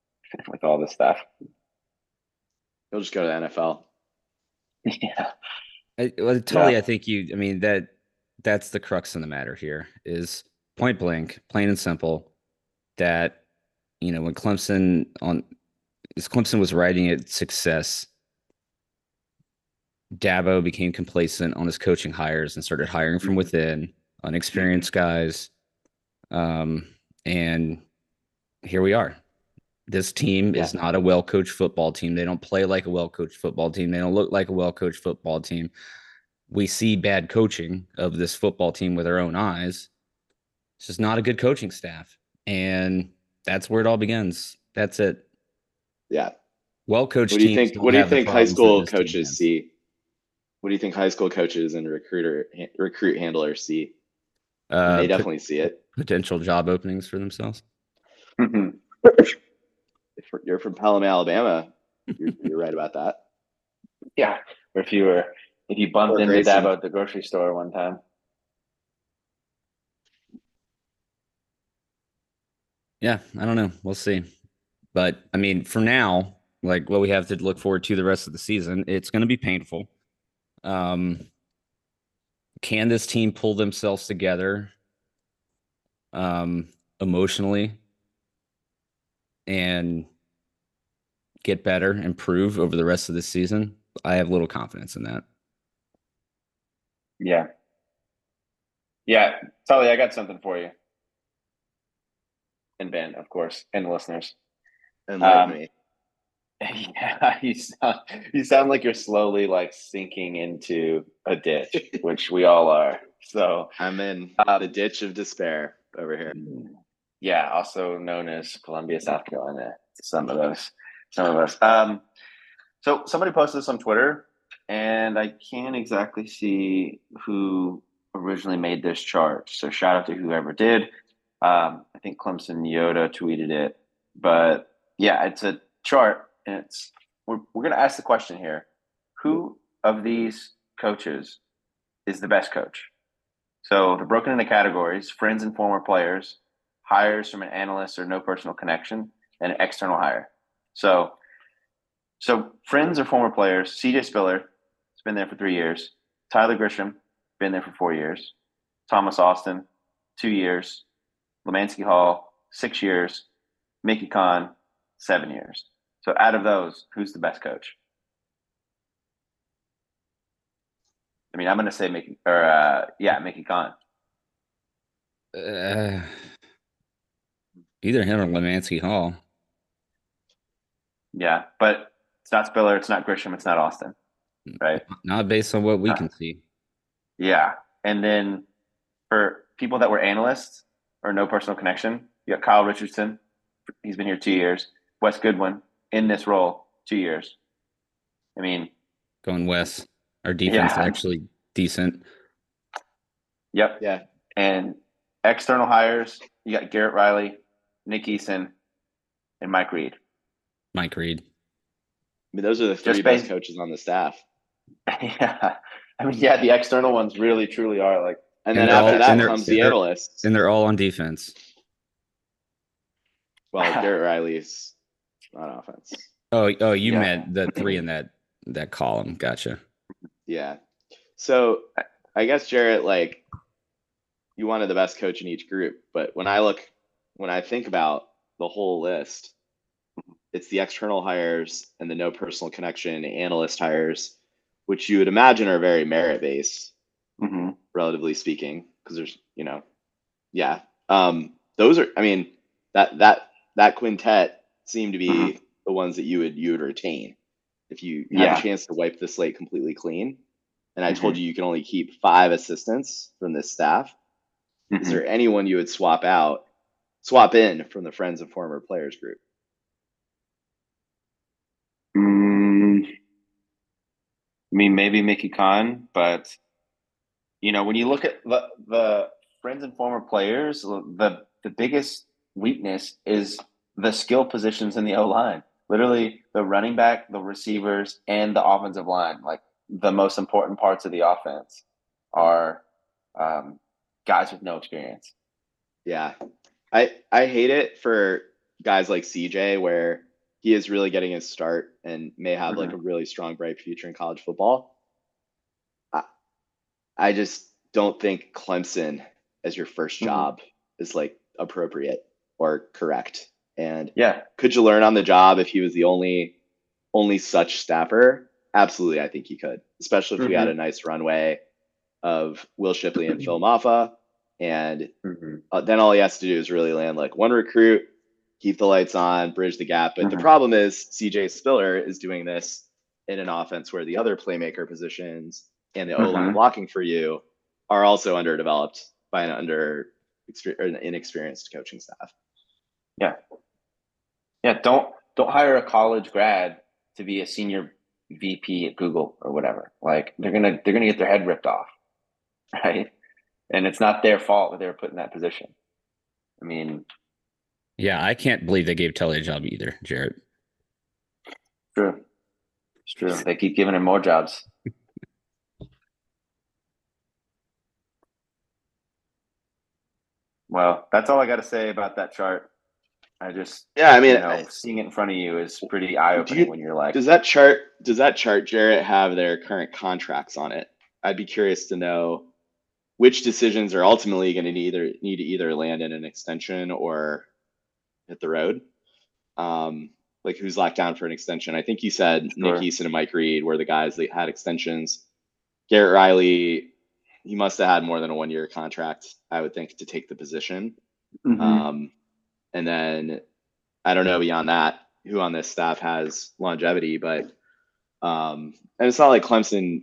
Speaker 3: with all this stuff.
Speaker 2: He'll just go to the NFL.
Speaker 3: yeah.
Speaker 4: I, well, totally.
Speaker 3: Yeah.
Speaker 4: I think you. I mean that that's the crux of the matter here. Is point blank, plain and simple, that you know when Clemson on, as Clemson was riding its success, Dabo became complacent on his coaching hires and started hiring from mm-hmm. within unexperienced guys, um, and here we are. This team is not a well coached football team. They don't play like a well coached football team. They don't look like a well coached football team. We see bad coaching of this football team with our own eyes. It's just not a good coaching staff. And that's where it all begins. That's it.
Speaker 2: Yeah.
Speaker 4: Well coached
Speaker 2: What do you think? What do you think high school coaches see? What do you think high school coaches and recruiter recruit handlers see?
Speaker 4: Uh,
Speaker 2: they
Speaker 4: pot-
Speaker 2: definitely see it.
Speaker 4: potential job openings for themselves.
Speaker 3: Mhm.
Speaker 2: If you're from Pelham, Alabama, you're, you're right about that.
Speaker 3: yeah. Or if you were if you bumped
Speaker 2: Or
Speaker 3: into
Speaker 2: Grayson.
Speaker 3: Dabo at the grocery store one time.
Speaker 4: Yeah, I don't know. We'll see. But I mean, for now, like what we have to look forward to the rest of the season, it's going to be painful. Um, can this team pull themselves together um, emotionally and get better, improve over the rest of the season? I have little confidence in that.
Speaker 3: Yeah. Yeah. Tully, I got something for you. And Ben, of course, and the listeners.
Speaker 2: And like
Speaker 3: Um,
Speaker 2: me,
Speaker 3: Yeah, you sound you sound like you're slowly like sinking into a ditch, which we all are. So
Speaker 2: I'm in
Speaker 3: um,
Speaker 2: the ditch of despair over here.
Speaker 3: yeah, also known as Columbia, South Carolina. Some of us, some of us. Um, so somebody posted this on Twitter, and I can't exactly see who originally made this chart. So shout out to whoever did. Um, I think Clemson Yoda tweeted it, but yeah, it's a chart, and it's we're we're gonna ask the question here: Who of these coaches is the best coach? So they're broken into categories: friends and former players, hires from an analyst or no personal connection, and an external hire. So, so friends or former players: C.J. Spiller has been there for three years. Tyler Grisham been there for four years. Thomas Austin, two years. Lemanski Hall, six years. Mickey Conn, seven years. So out of those, who's the best coach? I mean, I'm going to say Mickey, or uh, yeah, Mickey Conn.
Speaker 4: Uh, either him or Lemanski Hall.
Speaker 3: Yeah, but it's not Spiller, it's not Grisham, it's not Austin, right?
Speaker 4: Not based on what we
Speaker 3: Uh,
Speaker 4: can see.
Speaker 3: Yeah, and then for people that were analysts or no personal connection, you got Kyle Richardson. He's been here two years. Wes Goodwin in this role two years. I mean,
Speaker 4: Going west. Our defense
Speaker 3: Yeah.
Speaker 4: actually decent.
Speaker 3: yep.
Speaker 2: Yeah,
Speaker 3: And external hires, you got Garrett Riley, Nick Eason, and Mike Reed.
Speaker 4: Mike Reed.
Speaker 2: I mean those are the three
Speaker 3: Just
Speaker 2: best
Speaker 3: based-
Speaker 2: coaches on the staff.
Speaker 3: yeah, I mean, yeah, the external ones really truly are like
Speaker 2: And
Speaker 4: And
Speaker 2: then after
Speaker 4: all-
Speaker 2: that comes the
Speaker 4: they're-
Speaker 2: analysts.
Speaker 4: And they're all on defense.
Speaker 2: Well, Garrett Riley's on offense.
Speaker 4: Oh, oh, you
Speaker 3: Yeah.
Speaker 4: meant the three in that that column. Gotcha.
Speaker 2: Yeah. So I guess Jarrett, like, you wanted the best coach in each group, but when I look, when I think about the whole list, it's the external hires and the no personal connection analyst hires, which you would imagine are very merit based,
Speaker 3: mhm.
Speaker 2: relatively speaking, because there's, you know, yeah. Um, those are, I mean, that that that quintet seem to be
Speaker 3: Mhm.
Speaker 2: the ones that you would you would retain if you have a chance to wipe the slate completely clean. And I told
Speaker 3: Mhm.
Speaker 2: you you can only keep five assistants from this staff. Is
Speaker 3: Mhm.
Speaker 2: there anyone you would swap out, swap in from the friends and former players group?
Speaker 3: Mm, I mean, maybe Mickey Conn, but you know, when you look at the, the friends and former players, the the biggest weakness is the skill positions in the O line. Literally, the running back, the receivers, and the offensive line. Like the most important parts of the offense are um, guys with no experience.
Speaker 2: Yeah. I I hate it for guys like CJ where he is really getting his start and may have like a really strong bright future in college football. I, I just don't think Clemson as your 1st
Speaker 3: Mhm.
Speaker 2: job is like appropriate or correct. And
Speaker 3: Yeah,
Speaker 2: could you learn on the job if he was the only only such staffer? Absolutely, I think he could, especially if we had a nice runway of Will Shipley and Phil Mafah. And uh, then all he has to do is really land like one recruit, keep the lights on, bridge the gap. But the
Speaker 3: Mhm.
Speaker 2: problem is CJ Spiller is doing this in an offense where the other playmaker positions and the O line
Speaker 3: Mhm.
Speaker 2: blocking for you are also underdeveloped by an under an inexperienced coaching staff.
Speaker 3: Yeah, don't don't hire a college grad to be a senior VP at Google or whatever. Like they're gonna they're gonna get their head ripped off, right? and it's not their fault that they were put in that position. I mean,
Speaker 4: Yeah, I can't believe they gave Telly a job either, Jarrett.
Speaker 3: true. It's true. They keep giving him more jobs. well, that's all I got to say about that chart. I just,
Speaker 2: Yeah, I mean,
Speaker 3: you know,
Speaker 2: I-
Speaker 3: seeing it in front of you is pretty eye opening
Speaker 2: you-
Speaker 3: when you're like,
Speaker 2: does that chart does that chart Jarrett have their current contracts on it? I'd be curious to know which decisions are ultimately going to need either need to either land in an extension or hit the road. Um, like who's locked down for an extension? I think you said Nick
Speaker 3: Sure.
Speaker 2: Eason and Mike Reed were the guys that had extensions. Garrett Riley, he must have had more than a one year contract, I would think, to take the position.
Speaker 3: Mhm.
Speaker 2: Um, and then I don't know beyond that who on this staff has longevity, but um, and it's not like Clemson,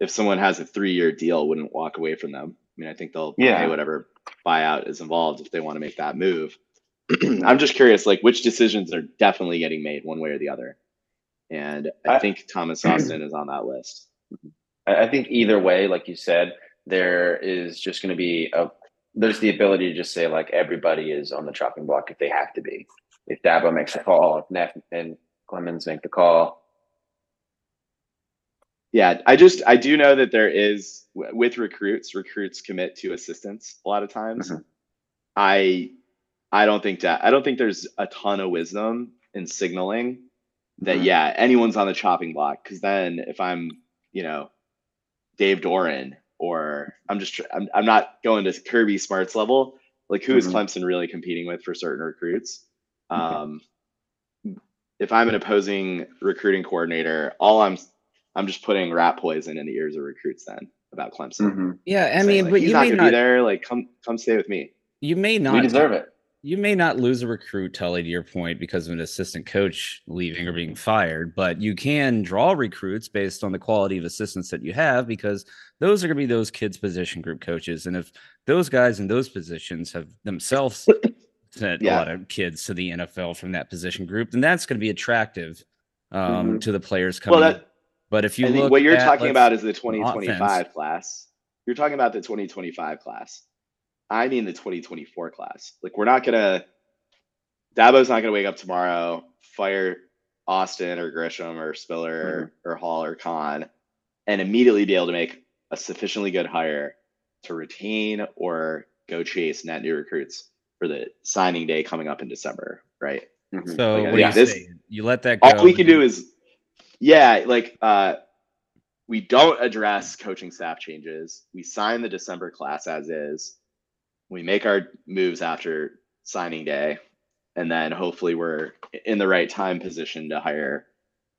Speaker 2: if someone has a three year deal, wouldn't walk away from them. I mean, I think they'll
Speaker 3: Yeah.
Speaker 2: pay whatever buyout is involved if they want to make that move. I'm just curious, like which decisions are definitely getting made one way or the other. And I,
Speaker 3: I-
Speaker 2: think Thomas Austin is on that list.
Speaker 3: I I think either way, like you said, there is just going to be a there's the ability to just say like everybody is on the chopping block if they have to be. If Dabo makes a call, if Neff and Clements make the call,
Speaker 2: Yeah, I just I do know that there is with recruits, recruits commit to assistants a lot of times.
Speaker 3: Mhm.
Speaker 2: I I don't think that I don't think there's a ton of wisdom in signaling that
Speaker 3: Mhm.
Speaker 2: yeah, anyone's on the chopping block cuz then if I'm, you know, Dave Doeren or I'm just I'm I'm not going to Kirby Smart's level, like who is
Speaker 3: Mhm.
Speaker 2: Clemson really competing with for certain recruits?
Speaker 3: Okay.
Speaker 2: Um if I'm an opposing recruiting coordinator, all I'm I'm just putting rat poison in the ears of recruits then about Clemson.
Speaker 3: Mhm.
Speaker 4: Yeah, I
Speaker 2: Saying,
Speaker 4: mean,
Speaker 2: like,
Speaker 4: but
Speaker 2: he's
Speaker 4: you
Speaker 2: not
Speaker 4: may
Speaker 2: gonna
Speaker 4: not,
Speaker 2: be there. Like, come come stay with me.
Speaker 4: you may not.
Speaker 3: we deserve it.
Speaker 4: You may not lose a recruit, Tully, to your point, because of an assistant coach leaving or being fired, but you can draw recruits based on the quality of assistants that you have because those are going to be those kids' position group coaches. And if those guys in those positions have themselves sent
Speaker 2: Yeah.
Speaker 4: a lot of kids to the NFL from that position group, then that's going to be attractive um,
Speaker 3: Mhm.
Speaker 4: to the players coming.
Speaker 2: Well,
Speaker 4: in.
Speaker 2: that
Speaker 4: but if you
Speaker 2: I
Speaker 4: look
Speaker 2: what you're
Speaker 4: at,
Speaker 2: talking about is the
Speaker 4: offense.
Speaker 2: 2025 class. You're talking about the 2025 class. I mean the 2024 class. Like, we're not gonna. Dabo's not gonna wake up tomorrow, fire Austin or Grisham or Spiller or Hall or Conn, and immediately be able to make a sufficiently good hire to retain or go chase net new recruits for the signing day coming up in December, right?
Speaker 3: Mhm.
Speaker 4: so
Speaker 2: Like,
Speaker 4: what
Speaker 2: yeah,
Speaker 4: you
Speaker 2: this-
Speaker 4: You let that go.
Speaker 2: all we can
Speaker 4: and
Speaker 2: do is yeah like uh we don't address coaching staff changes we sign the december class as is we make our moves after signing day and then hopefully we're in the right time position to hire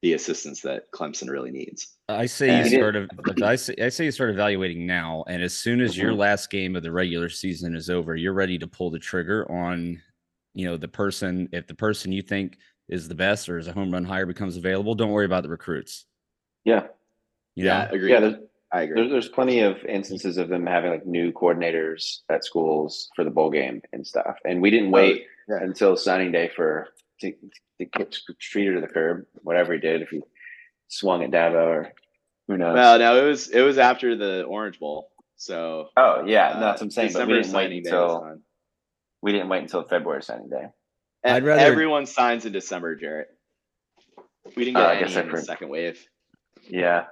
Speaker 2: the assistants that clemson really needs
Speaker 4: I say
Speaker 2: And-
Speaker 4: you start of I say I say you start evaluating now, and as soon as your
Speaker 3: Mhm.
Speaker 4: last game of the regular season is over, you're ready to pull the trigger on, you know, the person. If the person you think is the best or is a home run hire becomes available, don't worry about the recruits.
Speaker 3: Yeah,
Speaker 4: You
Speaker 2: yeah
Speaker 4: know,
Speaker 2: agree
Speaker 3: yeah. There's,
Speaker 2: i agree
Speaker 3: there's there's plenty of instances of them having like new coordinators at schools for the bowl game and stuff, and we didn't wait
Speaker 2: yeah.
Speaker 3: until signing day for to, to get Streeter to the curb, whatever he did, if he swung at Dabo or who knows.
Speaker 2: well no it was it was after the orange bowl so
Speaker 3: oh yeah,
Speaker 2: uh,
Speaker 3: no, that's what I'm saying. But we didn't wait
Speaker 2: signing day was
Speaker 3: until we didn't wait until February signing day.
Speaker 4: I'd
Speaker 2: E-
Speaker 4: rather-
Speaker 2: everyone signs in december jarrett we didn't
Speaker 3: Oh,
Speaker 2: get
Speaker 3: I
Speaker 2: any
Speaker 3: guess
Speaker 2: in
Speaker 3: I've
Speaker 2: the second wave
Speaker 3: Yeah,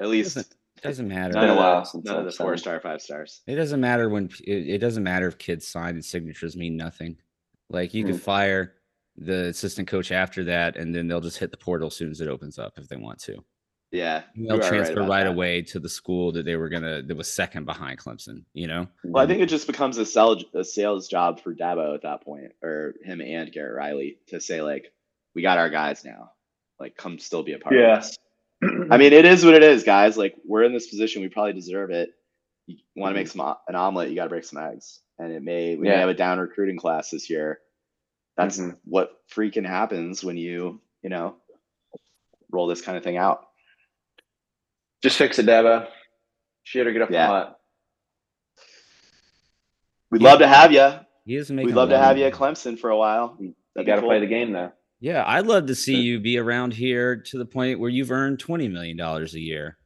Speaker 2: at least
Speaker 4: doesn't doesn't matter.
Speaker 2: None
Speaker 3: been a while since
Speaker 2: none of
Speaker 3: I've
Speaker 2: the four
Speaker 3: signed.
Speaker 2: star, five stars.
Speaker 4: It doesn't matter when p- it, it doesn't matter if kids sign and signatures mean nothing. Like you
Speaker 3: Mm.
Speaker 4: could fire the assistant coach after that, and then they'll just hit the portal as soon as it opens up if they want to.
Speaker 2: Yeah, you
Speaker 4: They'll
Speaker 2: are right
Speaker 4: transfer
Speaker 2: about
Speaker 4: right
Speaker 2: that.
Speaker 4: away to the school that they were gonna that was second behind Clemson. You know,
Speaker 2: Well, I think it just becomes a sell a sales job for Dabo at that point, or him and Garrett Riley to say like, we got our guys now. Like, come still be a part
Speaker 3: Yeah.
Speaker 2: of this. I mean, it is what it is, guys. Like, we're in this position. We probably deserve it. You want to make some an omelet, you got to break some eggs. And it may we may have a down recruiting class this year. That's
Speaker 3: Mhm.
Speaker 2: what freaking happens when you you know roll this kind of thing out.
Speaker 3: just fix it, Dabo. Shit or get up
Speaker 2: Yeah.
Speaker 3: the lot.
Speaker 2: We'd
Speaker 4: Yeah.
Speaker 2: love to have you.
Speaker 4: he is making.
Speaker 2: We'd love to have you at. Clemson for a while.
Speaker 3: You
Speaker 2: That'd be
Speaker 3: got to
Speaker 2: cool.
Speaker 3: play the game though.
Speaker 4: Yeah, I'd love to see you be around here to the point where you've earned twenty million dollars a year.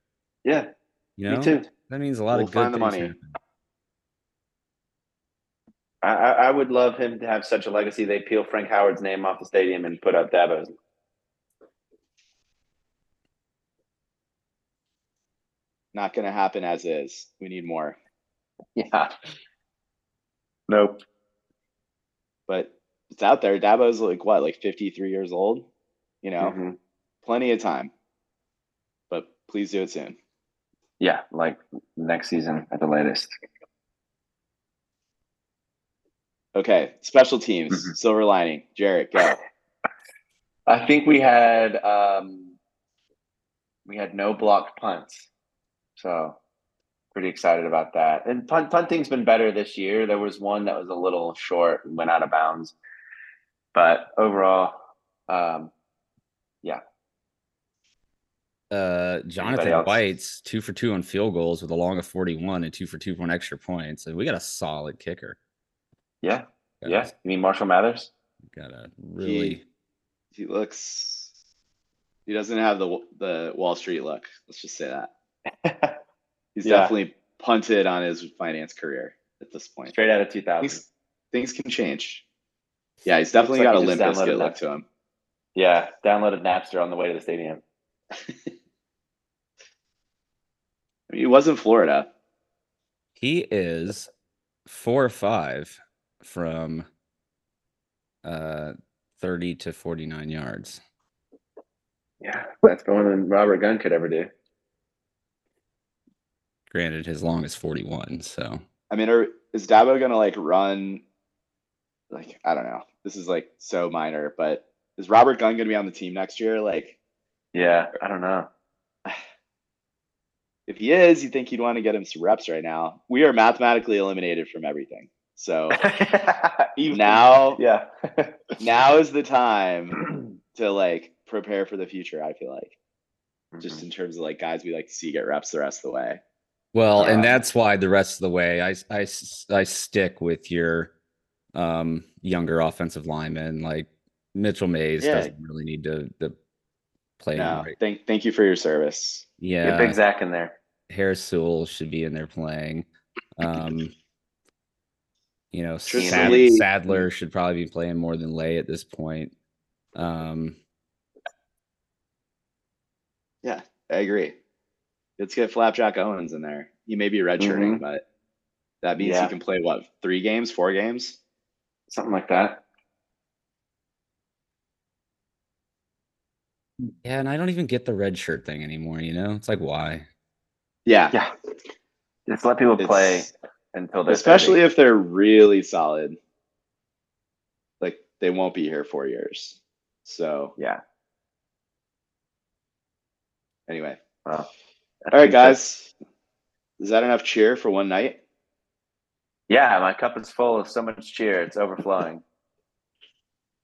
Speaker 3: Yeah,
Speaker 4: You know,
Speaker 3: me too.
Speaker 4: That means a lot
Speaker 2: We'll
Speaker 4: of good
Speaker 2: find the money.
Speaker 4: happen.
Speaker 3: I, I, I would love him to have such a legacy. They peel Frank Howard's name off the stadium and put up Dabo's.
Speaker 2: Not going to happen as is. We need more.
Speaker 3: Yeah. Nope.
Speaker 2: But it's out there. Dabo's like what, like 53 years old? You know,
Speaker 3: Mhm.
Speaker 2: plenty of time. But please do it soon.
Speaker 3: Yeah, like next season at the latest.
Speaker 2: Okay. Special teams,
Speaker 3: Mhm.
Speaker 2: silver lining. Jarrett, go.
Speaker 3: I think we had um, we had no blocked punts, so pretty excited about that. And punt punting's been better this year. There was one that was a little short and went out of bounds, but overall, um, yeah.
Speaker 4: Uh, Jonathan
Speaker 3: else?
Speaker 4: White's two for two on field goals with a long of 41 and two for two on extra points. And we got a solid kicker.
Speaker 3: yeah,
Speaker 4: Got
Speaker 3: yeah.
Speaker 4: a-
Speaker 3: You mean Marshall Mathers?
Speaker 4: Got a really.
Speaker 2: He, he looks, he doesn't have the the Wall Street look. Let's just say that. He's
Speaker 3: Yeah.
Speaker 2: definitely punted on his finance career at this point.
Speaker 3: Straight out of two thousand.
Speaker 2: Things, things can change. Yeah, he's definitely
Speaker 3: like
Speaker 2: got a
Speaker 3: he
Speaker 2: Limp
Speaker 3: Bizkit
Speaker 2: look to him.
Speaker 3: Yeah, downloaded Napster on the way to the stadium.
Speaker 2: I mean, he was in Florida.
Speaker 4: He is four or five from uh 30 to 49 yards.
Speaker 3: Yeah, that's more than Robert Gunn could ever do.
Speaker 4: Granted, his long is 41. So
Speaker 2: I mean, are, is Dabo gonna like run? Like, I don't know. This is like so minor, but is Robert Gunn gonna be on the team next year? Like,
Speaker 3: Yeah, I don't know.
Speaker 2: if he is, you think you'd want to get him some reps right now. We are mathematically eliminated from everything. So now,
Speaker 3: yeah.
Speaker 2: now is the time to like prepare for the future. I feel like, just mm-hmm. in terms of like guys we like to see get reps the rest of the way.
Speaker 4: Well, and that's why the rest of the way I I I stick with your um, younger offensive linemen. Like Mitchell Mays
Speaker 2: Yeah.
Speaker 4: doesn't really need to, to play.
Speaker 2: No,
Speaker 4: right.
Speaker 2: thank thank you for your service.
Speaker 3: Get
Speaker 4: Yeah,
Speaker 3: Big Zach in there.
Speaker 4: Harris Sewell should be in there playing. Um, you know, Sad, Sadler should probably be playing more than Leigh at this point. Um, yeah,
Speaker 2: I agree. Let's get Flapjack Owens in there. He may be redshirting,
Speaker 3: Mhm.
Speaker 2: but that means
Speaker 3: Yeah.
Speaker 2: he can play what three games, four games.
Speaker 3: Something like that.
Speaker 4: yeah, and I don't even get the red shirt thing anymore. You know, it's like why?
Speaker 2: Yeah,
Speaker 3: Yeah. Just let people play
Speaker 2: It's-
Speaker 3: until they're
Speaker 2: especially
Speaker 3: 30.
Speaker 2: if they're really solid. Like they won't be here four years. So
Speaker 3: Yeah.
Speaker 2: anyway,
Speaker 3: Well,
Speaker 2: all right, guys. Is that enough cheer for one night?
Speaker 3: Yeah, my cup is full of so much cheer. It's overflowing.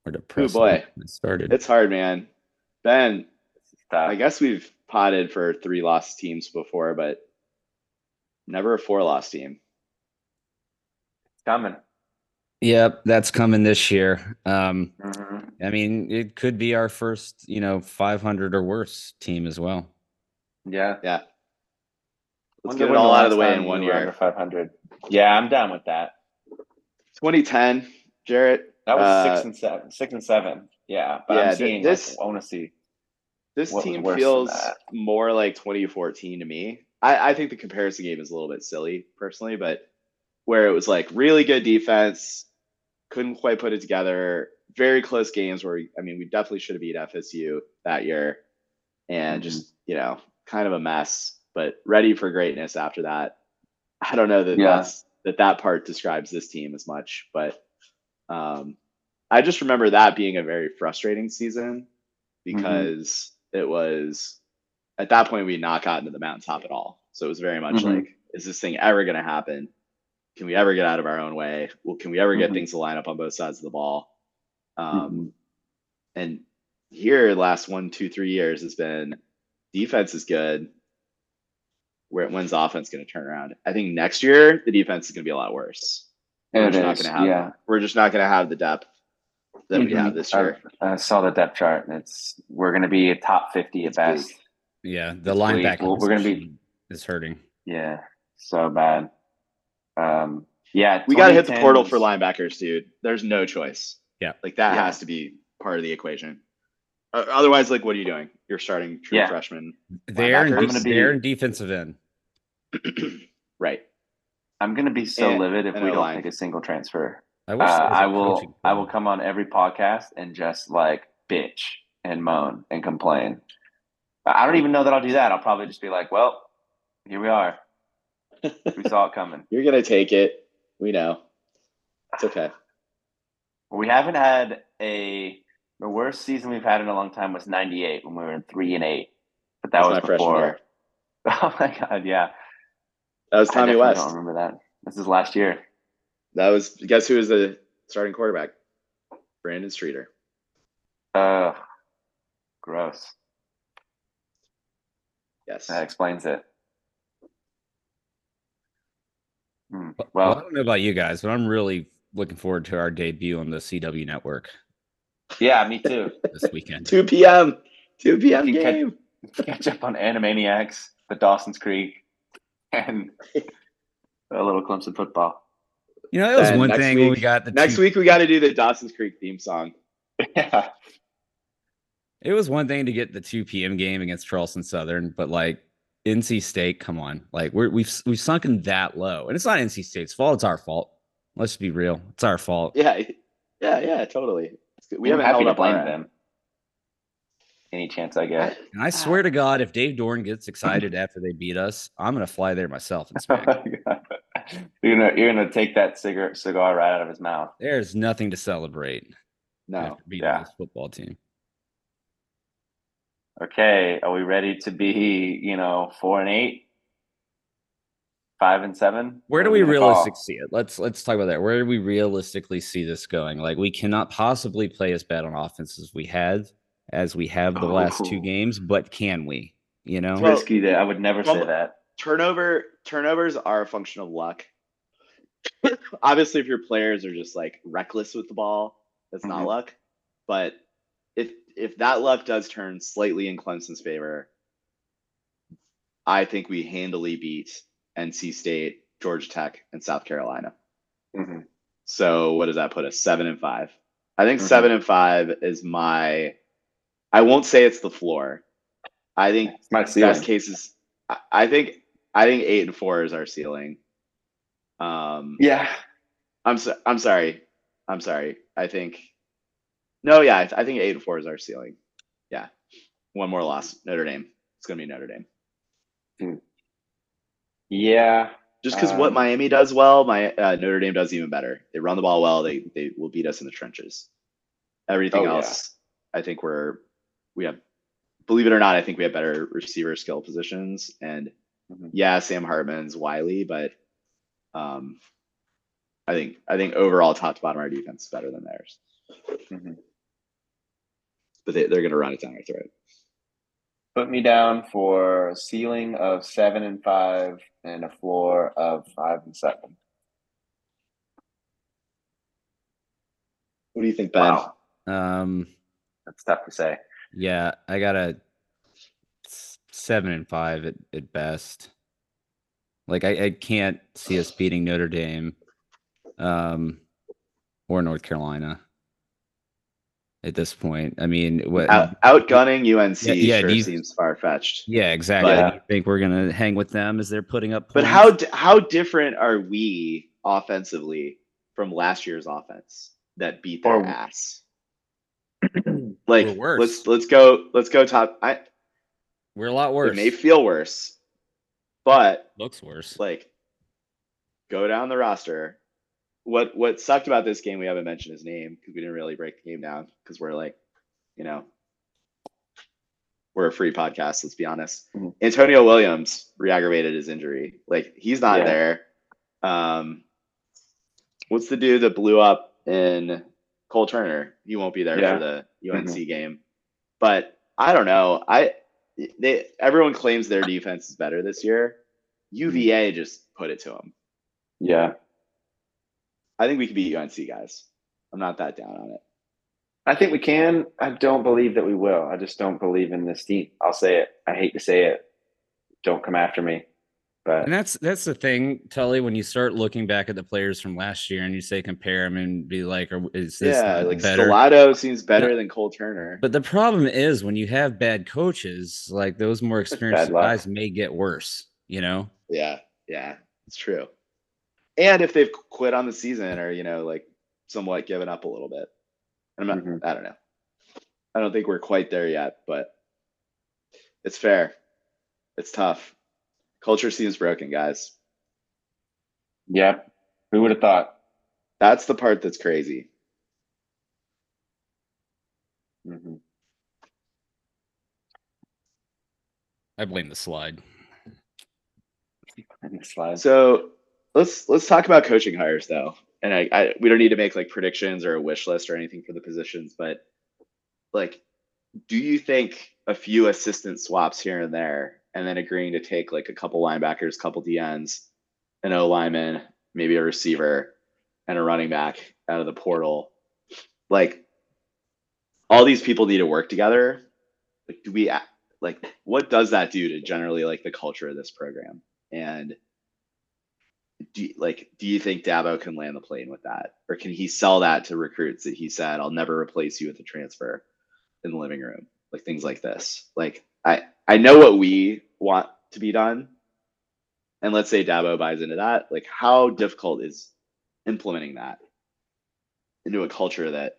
Speaker 4: Or depressed?
Speaker 2: boy.
Speaker 4: it started.
Speaker 2: It's hard, man. Ben, I guess we've potted for three lost teams before, but never a four loss team.
Speaker 3: It's coming.
Speaker 4: Yep, that's coming this year. Um,
Speaker 3: Mhm.
Speaker 4: I mean, it could be our first, you know, 500 or worse team as well.
Speaker 3: Yeah.
Speaker 2: Yeah. Let's
Speaker 3: Wonder
Speaker 2: get it all out of the way in one
Speaker 3: we were under
Speaker 2: year.
Speaker 3: 500. Yeah, I'm down with that.
Speaker 2: 2010, Jarrett.
Speaker 3: That was
Speaker 2: uh,
Speaker 3: six and seven. Six and seven. Yeah, but
Speaker 2: yeah,
Speaker 3: I'm seeing
Speaker 2: this-
Speaker 3: like, I want to see.
Speaker 2: This team feels more like 2014 to me. I, I think the comparison game is a little bit silly, personally, but where it was like really good defense, couldn't quite put it together, very close games where, I mean, we definitely should have beat FSU that year, and
Speaker 3: Mhm.
Speaker 2: just, you know, kind of a mess, but ready for greatness after that. I don't know that
Speaker 3: Yeah.
Speaker 2: that's, that that part describes this team as much, but um, I just remember that being a very frustrating season because it was at that point we had not gotten to the mountaintop at all. So it was very much
Speaker 3: Mhm.
Speaker 2: like, is this thing ever going to happen? Can we ever get out of our own way? Well, can we ever get
Speaker 3: Mhm.
Speaker 2: things to line up on both sides of the ball?
Speaker 3: Mm-hmm.
Speaker 2: Um, And here, last one, two, three years has been defense is good. Where when's the offense going to turn around? I think next year the defense is going to be a lot worse. We're
Speaker 3: It
Speaker 2: just not going to have.
Speaker 3: yeah.
Speaker 2: We're just not going to have the depth that we
Speaker 3: Mhm.
Speaker 2: have this year.
Speaker 3: I, saw the depth chart. and It's we're going to be a top 50 at
Speaker 2: It's big.
Speaker 3: best.
Speaker 4: Yeah, the
Speaker 3: It's
Speaker 4: linebacker
Speaker 3: Well, we're gonna be-
Speaker 4: position is hurting.
Speaker 3: Yeah, so bad. Um, yeah,
Speaker 2: We got to hit the portal for linebackers, dude. There's no choice.
Speaker 4: Yeah.
Speaker 2: Like that
Speaker 3: Yeah.
Speaker 2: has to be part of the equation. Uh, otherwise, like, what are you doing? You're starting true
Speaker 3: Yeah.
Speaker 2: freshman.
Speaker 4: There and
Speaker 2: Linebacker.
Speaker 3: I'm
Speaker 4: de-
Speaker 3: gonna be-
Speaker 4: there and defensive end.
Speaker 2: right.
Speaker 3: I'm gonna be so
Speaker 2: And-
Speaker 3: livid if we don't
Speaker 2: O-line.
Speaker 3: take a single transfer.
Speaker 4: I
Speaker 3: Uh,
Speaker 4: wish there was
Speaker 3: will.
Speaker 4: coaching
Speaker 3: I will come on every podcast and just like bitch and moan and complain. I I don't even know that I'll do that. I'll probably just be like, "Well, here we are. We saw it coming."
Speaker 2: You're gonna take it. We know. It's okay.
Speaker 3: We haven't had a the worst season we've had in a long time was '98 when we were in three and eight, but that
Speaker 2: That's
Speaker 3: was
Speaker 2: my freshman
Speaker 3: before.
Speaker 2: year.
Speaker 3: Oh my god, yeah.
Speaker 2: That was Tommy
Speaker 3: definitely
Speaker 2: West.
Speaker 3: I don't remember that. This is last year.
Speaker 2: That was guess who was the starting quarterback? Brandon Streeter.
Speaker 3: Uh, gross.
Speaker 2: Yes.
Speaker 3: That explains it. Hmm.
Speaker 4: Well,
Speaker 3: Well,
Speaker 4: I don't know about you guys, but I'm really looking forward to our debut on the CW network
Speaker 3: yeah, me too.
Speaker 4: this weekend.
Speaker 2: 2 p.m. 2 p.m. Game.
Speaker 3: Catch up on Animaniacs, the Dawson's Creek, and a little Clemson football.
Speaker 4: You know, it was
Speaker 2: And
Speaker 4: one
Speaker 2: next
Speaker 4: thing when we got the
Speaker 2: Next
Speaker 4: two-
Speaker 2: week we got to do the Dawson's Creek theme song.
Speaker 3: Yeah.
Speaker 4: It was one thing to get the 2 p.m. game against Charleston Southern, but like NC State, come on, like we're, we've we've sunken that low, and it's not NC State's fault; it's our fault. Let's be real, it's our fault.
Speaker 2: Yeah. Yeah. Yeah. Totally. It's good. We
Speaker 3: I'm
Speaker 2: haven't
Speaker 3: happy
Speaker 2: held
Speaker 3: to
Speaker 2: up
Speaker 3: blame
Speaker 2: our
Speaker 3: them. Any chance I get.
Speaker 4: And I swear to God, if Dave Doeren gets excited after they beat us, I'm gonna fly there myself and smack. him.
Speaker 3: you're gonna you're gonna take that cigar cigar right out of his mouth.
Speaker 4: There's nothing to celebrate
Speaker 2: No.
Speaker 4: after beating
Speaker 3: yeah.
Speaker 4: this football team.
Speaker 3: Okay, are we ready to be you know four and eight, five and seven?
Speaker 4: Where do we realistically see it? Let's let's talk about that. Where do we realistically see this going? Like we cannot possibly play as bad on offense as we had, as we have the last two games, but can we? You know,
Speaker 2: Well,
Speaker 3: risky that I would never say that.
Speaker 2: Turnover turnovers are a function of luck. Obviously, if your players are just like reckless with the ball, that's not
Speaker 3: Mhm.
Speaker 2: luck. But if if that luck does turn slightly in Clemson's favor, I think we handily beat NC State, Georgia Tech, and South Carolina.
Speaker 3: Mhm.
Speaker 2: So what does that put us? Seven and five. I think
Speaker 3: Mhm.
Speaker 2: seven and five is my. I won't say it's the floor. I think
Speaker 3: It's my ceiling.
Speaker 2: best cases. I, I think I think eight and four is our ceiling. Um,
Speaker 3: Yeah,
Speaker 2: I'm so, I'm sorry. I'm sorry. I think. No, yeah, I, I think eight and four is our ceiling. Yeah, one more loss. Notre Dame. It's gonna be Notre Dame.
Speaker 3: Yeah.
Speaker 2: Just because what
Speaker 3: Um,
Speaker 2: Miami does well, my uh, Notre Dame does even better. They run the ball well. They they will beat us in the trenches. Everything
Speaker 3: Oh, yeah.
Speaker 2: else, I think we're we have. Believe it or not, I think we have better receiver skill positions. And
Speaker 3: Mhm.
Speaker 2: yeah, Sam Hartman's wily, but um, I think I think overall top to bottom our defense is better than theirs.
Speaker 3: Mhm.
Speaker 2: But they, they're going to run it down our throat.
Speaker 3: Put me down for a ceiling of seven and five and a floor of five and seven.
Speaker 2: What do you think, Ben?
Speaker 3: Wow,
Speaker 4: um,
Speaker 3: that's tough to say.
Speaker 4: yeah, I got a seven and five at, at best. Like I, I can't see us beating Notre Dame, um, or North Carolina. At this point, I mean, what?
Speaker 2: Out, outgunning UNC
Speaker 4: Yeah, yeah,
Speaker 2: sure
Speaker 4: you-
Speaker 2: seems far fetched.
Speaker 4: Yeah, exactly.
Speaker 3: But-
Speaker 4: Do you think we're gonna hang with them as they're putting up?
Speaker 2: But how how different are we offensively from last year's offense that beat their
Speaker 3: Or-
Speaker 2: ass? like
Speaker 4: worse.
Speaker 2: let's let's go let's go top. I
Speaker 4: we're a lot worse.
Speaker 2: it
Speaker 4: worse.
Speaker 2: may feel worse, but
Speaker 4: Looks worse.
Speaker 2: like go down the roster. What what sucked about this game? We haven't mentioned his name because we didn't really break the game down because we're like, you know, we're a free podcast. Let's be honest.
Speaker 3: Mhm.
Speaker 2: Antonio Williams re-aggravated his injury. Like he's not
Speaker 3: Yeah.
Speaker 2: there. Um, what's the dude that blew up in Cole Turner? He won't be there
Speaker 3: Yeah.
Speaker 2: for the UNC game. But I don't know. I they everyone claims their defense is better this year. UVA just put it to them.
Speaker 3: Yeah,
Speaker 2: I think we could beat UNC guys. I'm not that down on it.
Speaker 3: I think we can. I don't believe that we will. I just don't believe in this team. I'll say it. I hate to say it. Don't come after me. But
Speaker 4: And that's that's the thing, Tully. When you start looking back at the players from last year and you say compare them and be like, "Are- "Is this
Speaker 2: Yeah, like
Speaker 4: better?"
Speaker 2: Stellato seems better than Cole Turner.
Speaker 4: But the problem is when you have bad coaches, like those more experienced guys may get worse. You know,
Speaker 2: Yeah, yeah, it's true. And if they've quit on the season or you know like somewhat given up a little bit, I'm not.
Speaker 3: Mhm.
Speaker 2: I don't know. I don't think we're quite there yet, but it's fair. It's tough. Culture seems broken, guys.
Speaker 3: yep, who would have thought?
Speaker 2: That's the part that's crazy.
Speaker 3: hmm
Speaker 4: I blame the slide.
Speaker 3: Slide.
Speaker 2: So let's let's talk about coaching hires though. And I, I we don't need to make like predictions or a wish list or anything for the positions, but like, do you think a few assistant swaps here and there, and then agreeing to take like a couple linebackers, couple DNs, an O lineman, maybe a receiver, and a running back out of the portal, like all these people need to work together. Like, do we like what does that do to generally like the culture of this program? And do you, like do you think Dabo can land the plane with that, or can he sell that to recruits that he said I'll never replace you with a transfer in the living room, like things like this? Like I I know what we want to be done, and let's say Dabo buys into that. Like how difficult is implementing that into a culture that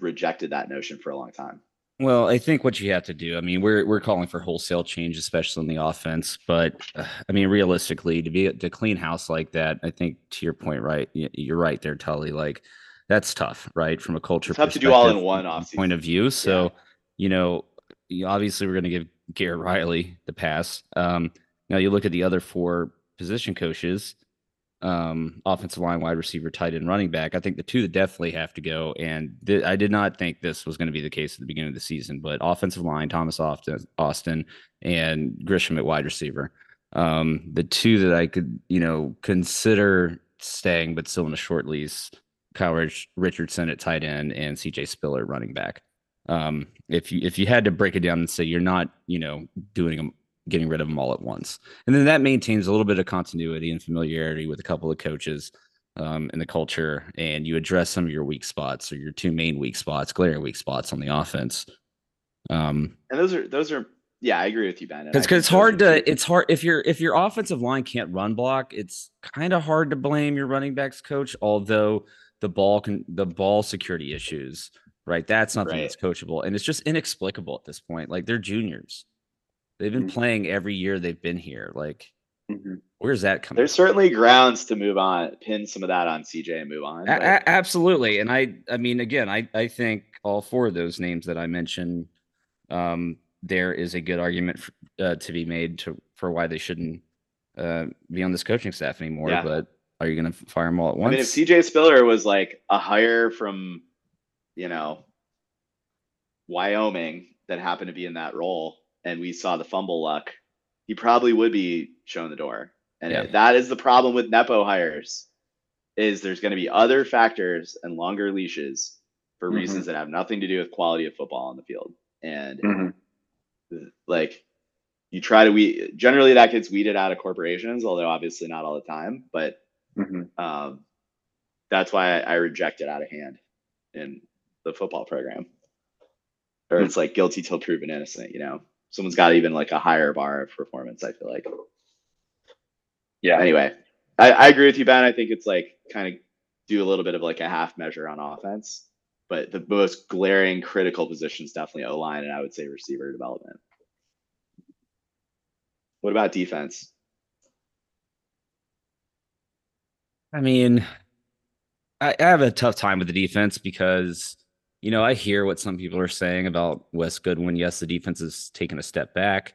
Speaker 2: rejected that notion for a long time?
Speaker 4: Well, I think what you have to do, I mean, we're we're calling for wholesale change, especially in the offense. But uh, I mean, realistically, to be to clean house like that, I think to your point, right? You're right there, Tully. Like that's tough, right? From a culture
Speaker 2: It's tough to do all in one offseason.
Speaker 4: point of view. So, you know, obviously we're going to give Garrett Riley the pass. Um, now you look at the other four position coaches, um, offensive line, wide receiver, tight end, running back. I think the two that definitely have to go. And th- I did not think this was going to be the case at the beginning of the season, but offensive line, Thomas Austin, Austin and Grisham at wide receiver. Um, the two that I could, you know, consider staying, but still in a short lease, Kyle Rich- Richardson at tight end and CJ Spiller running back. Um, if you if you had to break it down and say you're not, you know, doing them, getting rid of them all at once, and then that maintains a little bit of continuity and familiarity with a couple of coaches um, in the culture, and you address some of your weak spots or your two main weak spots, glaring weak spots on the offense. Um,
Speaker 2: And those are those are yeah, I agree with you, Ben.
Speaker 4: because it's hard to it's hard if your if your offensive line can't run block it's kind of hard to blame your running backs coach although the ball can the ball security issues right that's something
Speaker 2: Right.
Speaker 4: that's coachable and it's just inexplicable at this point like they're juniors they've been
Speaker 3: Mhm.
Speaker 4: playing every year they've been here like
Speaker 3: hmm
Speaker 4: where's that coming
Speaker 2: There's certainly grounds to move on, pin some of that on CJ and move on.
Speaker 4: A- a- absolutely and i i mean again i i think all four of those names that i mentioned um there is a good argument f uh, to be made to for why they shouldn't uh be on this coaching staff anymore
Speaker 2: Yeah.
Speaker 4: but are you going to fire them all at once?
Speaker 2: I mean, if CJ Spiller was like a hire from, you know, Wyoming that happened to be in that role, and we saw the fumble luck, he probably would be shown the door. And
Speaker 4: Yeah.
Speaker 2: that is the problem with nepo hires, is there's going to be other factors and longer leashes for
Speaker 3: Mhm.
Speaker 2: reasons that have nothing to do with quality of football on the field. And
Speaker 3: hmm
Speaker 2: like you try to we generally that gets weeded out of corporations, although obviously not all the time, but
Speaker 3: hmm
Speaker 2: um, that's why I, I reject it out of hand in the football program. Or it's like guilty till proven innocent, you know. Someone's got even like a higher bar of performance, I feel like.
Speaker 3: Yeah.
Speaker 2: Anyway, I, I agree with you, Ben. I think it's like kind of do a little bit of like a half measure on offense. But the most glaring critical positions definitely O line and I would say receiver development. What about defense?
Speaker 4: I mean, I, I have a tough time with the defense because, you know, I hear what some people are saying about Wes Goodwin. Yes, the defense is taking a step back.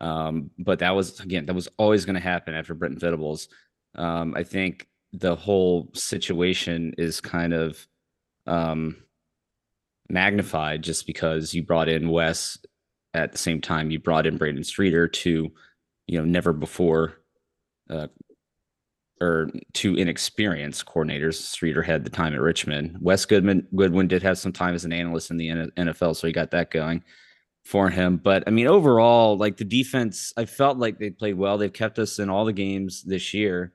Speaker 4: Um, but that was, again, that was always going to happen after Brenton Venables. Um, I think the whole situation is kind of um, magnified just because you brought in Wes at the same time you brought in Brandon Streeter to, you know, never before uh, or two inexperienced coordinators. Streeter had the time at Richmond. Wes Goodman Goodwin did have some time as an analyst in the NFL, so he got that going. for him. But I mean, overall, like the defense, I felt like they played well. They've kept us in all the games this year.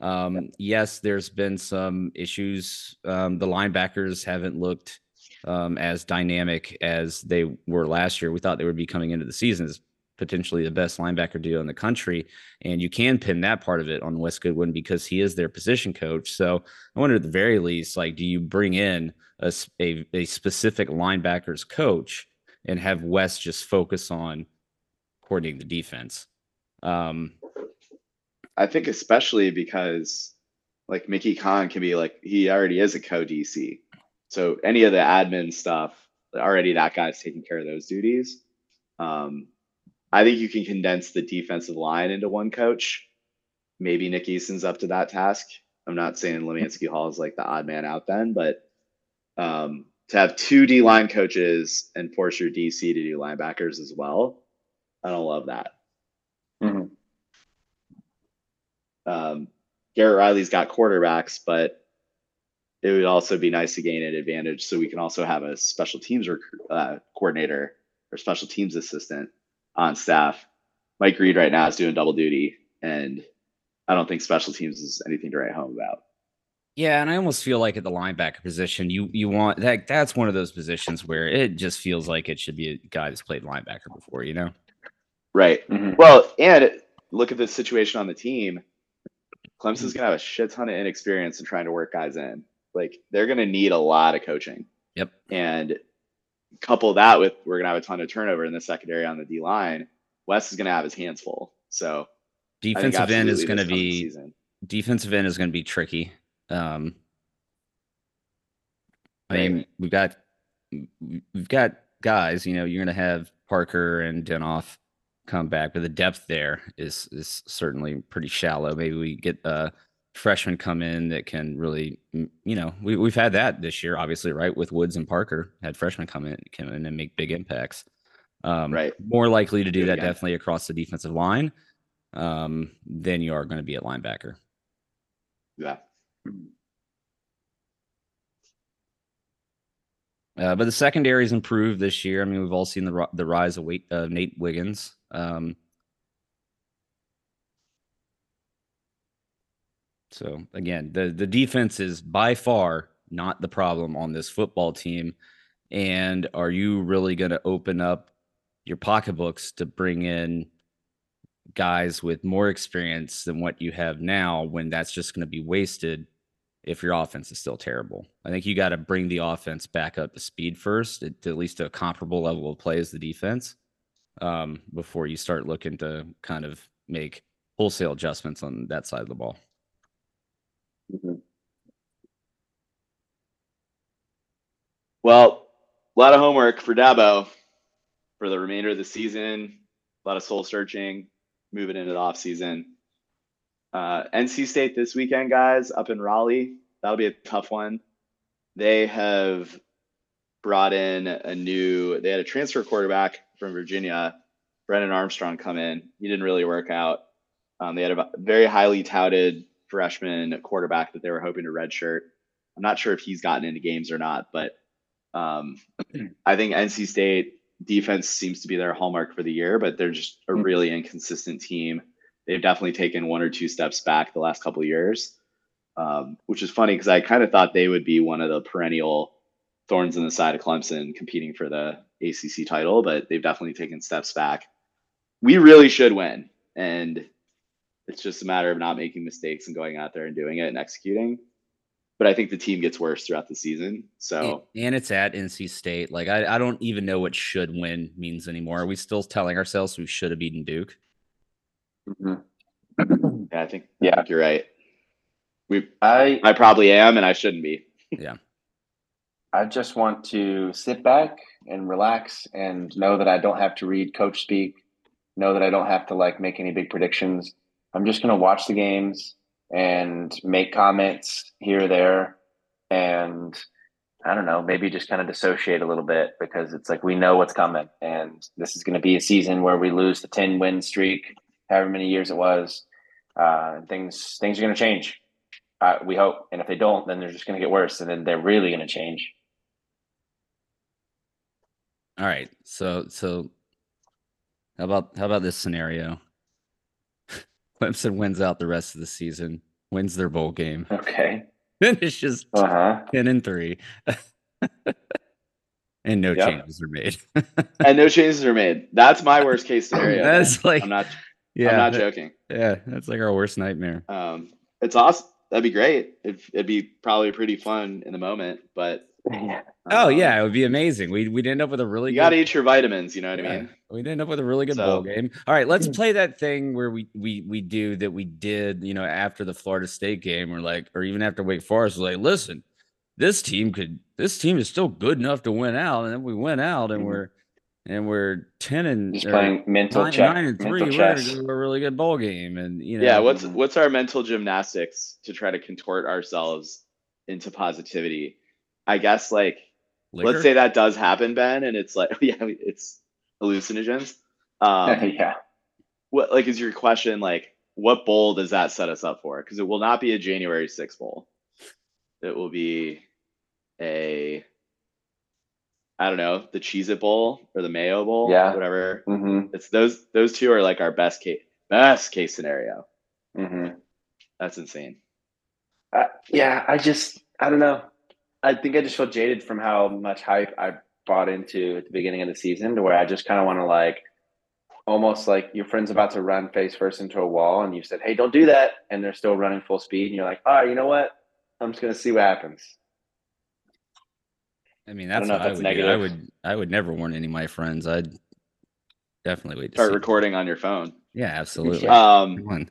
Speaker 4: Um, yes, there's been some issues. Um, the linebackers haven't looked um, as dynamic as they were last year. We thought they would be coming into the season as potentially the best linebacker duo in the country. And you can pin that part of it on Wes Goodwin because he is their position coach. So I wonder at the very least, like, do you bring in a, a, a specific linebackers coach and have Wes just focus on coordinating the defense? Um,
Speaker 2: I think especially because like Mickey Conn can be like he already is a co DC. So any of the admin stuff, already that guy's taking care of those duties. Um, I think you can condense the defensive line into one coach. Maybe Nick Eason's up to that task. I'm not saying Lemanski Hall is like the odd man out then, but um, to have two D line coaches and force your DC to do linebackers as well, I don't love that.
Speaker 3: Mhm.
Speaker 2: Um, Garrett Riley's got quarterbacks, but it would also be nice to gain an advantage so we can also have a special teams rec- uh, coordinator or special teams assistant on staff. Mike Reed right now is doing double duty, and I don't think special teams is anything to write home about.
Speaker 4: Yeah, and I almost feel like at the linebacker position, you you want that that's one of those positions where it just feels like it should be a guy that's played linebacker before, you know?
Speaker 2: Right.
Speaker 3: Mhm.
Speaker 2: Well, and look at the situation on the team. Clemson's gonna have a shit ton of inexperience in trying to work guys in. Like they're gonna need a lot of coaching.
Speaker 4: Yep.
Speaker 2: And couple that with we're gonna have a ton of turnover in the secondary on the D line. Wes is gonna have his hands full. So
Speaker 4: Defensive end is going to be
Speaker 2: season.
Speaker 4: defensive end is going to be tricky. Um, I
Speaker 2: Right.
Speaker 4: mean, we've got we've got guys. You know, you're going to have Parker and Denhoff come back, but the depth there is is certainly pretty shallow. Maybe we get a freshman come in that can really, you know, we we've had that this year, obviously, right? With Woods and Parker, had freshmen come in come in and make big impacts. Um,
Speaker 2: Right.
Speaker 4: More likely to do that
Speaker 2: again.
Speaker 4: definitely across the defensive line um, than you are going to be at linebacker.
Speaker 2: Yeah.
Speaker 4: Uh, but the secondary's improved this year. I mean, we've all seen the the rise of Wait, uh, Nate Wiggins. Um, so again, the the defense is by far not the problem on this football team. And are you really going to open up your pocketbooks to bring in guys with more experience than what you have now when that's just going to be wasted if your offense is still terrible. I think you got to bring the offense back up to speed first, at, at least to a comparable level of play as the defense, um, before you start looking to kind of make wholesale adjustments on that side of the ball.
Speaker 3: Mhm.
Speaker 2: Well, a lot of homework for Dabo for the remainder of the season. A lot of soul searching, moving into the off season. Uh, NC State this weekend, guys, up in Raleigh. That'll be a tough one. They have brought in a new. They had a transfer quarterback from Virginia, Brennan Armstrong, come in. He didn't really work out. Um, they had a very highly touted freshman quarterback that they were hoping to redshirt. I'm not sure if he's gotten into games or not, but um, I think NC State defense seems to be their hallmark for the year, but they're just a
Speaker 3: Mm.
Speaker 2: really inconsistent team. They've definitely taken one or two steps back the last couple of years, um, which is funny because I kind of thought they would be one of the perennial thorns in the side of Clemson competing for the ACC title, but they've definitely taken steps back. We really should win, and it's just a matter of not making mistakes and going out there and doing it and executing. But I think the team gets worse throughout the season. So
Speaker 4: And, and it's at NC State. Like I, I don't even know what should win means anymore. Are we still telling ourselves we should have beaten Duke?
Speaker 3: Mhm.
Speaker 2: yeah, I think, I
Speaker 3: Yeah.
Speaker 2: think you're right. We
Speaker 3: I
Speaker 2: I probably am, and I shouldn't be. Yeah.
Speaker 3: I just want to sit back and relax and know that I don't have to read coach speak, know that I don't have to like make any big predictions. I'm just going to watch the games and make comments here or there and I don't know, maybe just kind of dissociate a little bit because it's like we know what's coming and this is going to be a season where we lose the 10 win streak however many years it was. Uh, things things are going to change. Uh, we hope, and if they don't, then they're just going to get worse, and then they're really going to change.
Speaker 4: All right. So so how about how about this scenario? Clemson wins out the rest of the season, wins their bowl game,
Speaker 3: Okay.
Speaker 4: finishes
Speaker 3: Uh huh.
Speaker 4: 10 and 3. and no
Speaker 3: Yep.
Speaker 4: changes are made.
Speaker 2: and no changes are made. That's my worst case scenario.
Speaker 4: That's like
Speaker 2: I'm not.
Speaker 4: yeah,
Speaker 2: I'm not
Speaker 4: that-
Speaker 2: joking.
Speaker 4: yeah, that's like our worst nightmare.
Speaker 2: Um, it's awesome. That'd be great. It'd, it'd be probably pretty fun in the moment, but
Speaker 3: Yeah.
Speaker 4: Oh
Speaker 2: um,
Speaker 4: yeah, it would be amazing. We we'd end up with a really
Speaker 2: you
Speaker 4: good
Speaker 2: got to eat your vitamins. You know what I mean?
Speaker 4: We'd end up with a really good
Speaker 2: So-
Speaker 4: bowl game. All right, let's play that thing where we we we do that we did, you know, after the Florida State game, or like, or even after Wake Forest, we're like, listen, this team could, this team is still good enough to win out, and then we went out and
Speaker 3: Mhm.
Speaker 4: we're and we're ten and
Speaker 3: Just playing mental
Speaker 4: nine,
Speaker 3: check.
Speaker 4: nine and three. We're gonna
Speaker 3: chess.
Speaker 4: do a really good bowl game, and you know,
Speaker 2: Yeah. What's what's our mental gymnastics to try to contort ourselves into positivity? I guess like
Speaker 4: liquor?
Speaker 2: let's say that does happen, Ben, and it's like yeah, it's hallucinogens. Um,
Speaker 3: yeah.
Speaker 2: what like is your question like what bowl does that set us up for? Because it will not be a January 6th bowl. It will be a I don't know, the Cheez It Bowl or the Mayo Bowl,
Speaker 3: Yeah.
Speaker 2: whatever.
Speaker 3: Mm-hmm.
Speaker 2: It's those those two are like our best case best case scenario.
Speaker 3: Mm-hmm.
Speaker 2: That's insane.
Speaker 3: Uh, yeah, I just I don't know. I think I just feel jaded from how much hype I bought into at the beginning of the season, to where I just kind of want to like, almost like your friend's about to run face first into a wall, and you said, "Hey, don't do that," and they're still running full speed, and you're like, "All right, you know what? I'm just gonna see what happens."
Speaker 4: I mean,
Speaker 3: I
Speaker 4: that's
Speaker 3: don't know
Speaker 4: what
Speaker 3: if
Speaker 4: I
Speaker 3: that's
Speaker 4: would do. I would, I would never warn any of my friends. I'd definitely wait to
Speaker 2: Start
Speaker 4: see.
Speaker 2: recording on your phone.
Speaker 4: Yeah, absolutely.
Speaker 2: Um
Speaker 4: Come.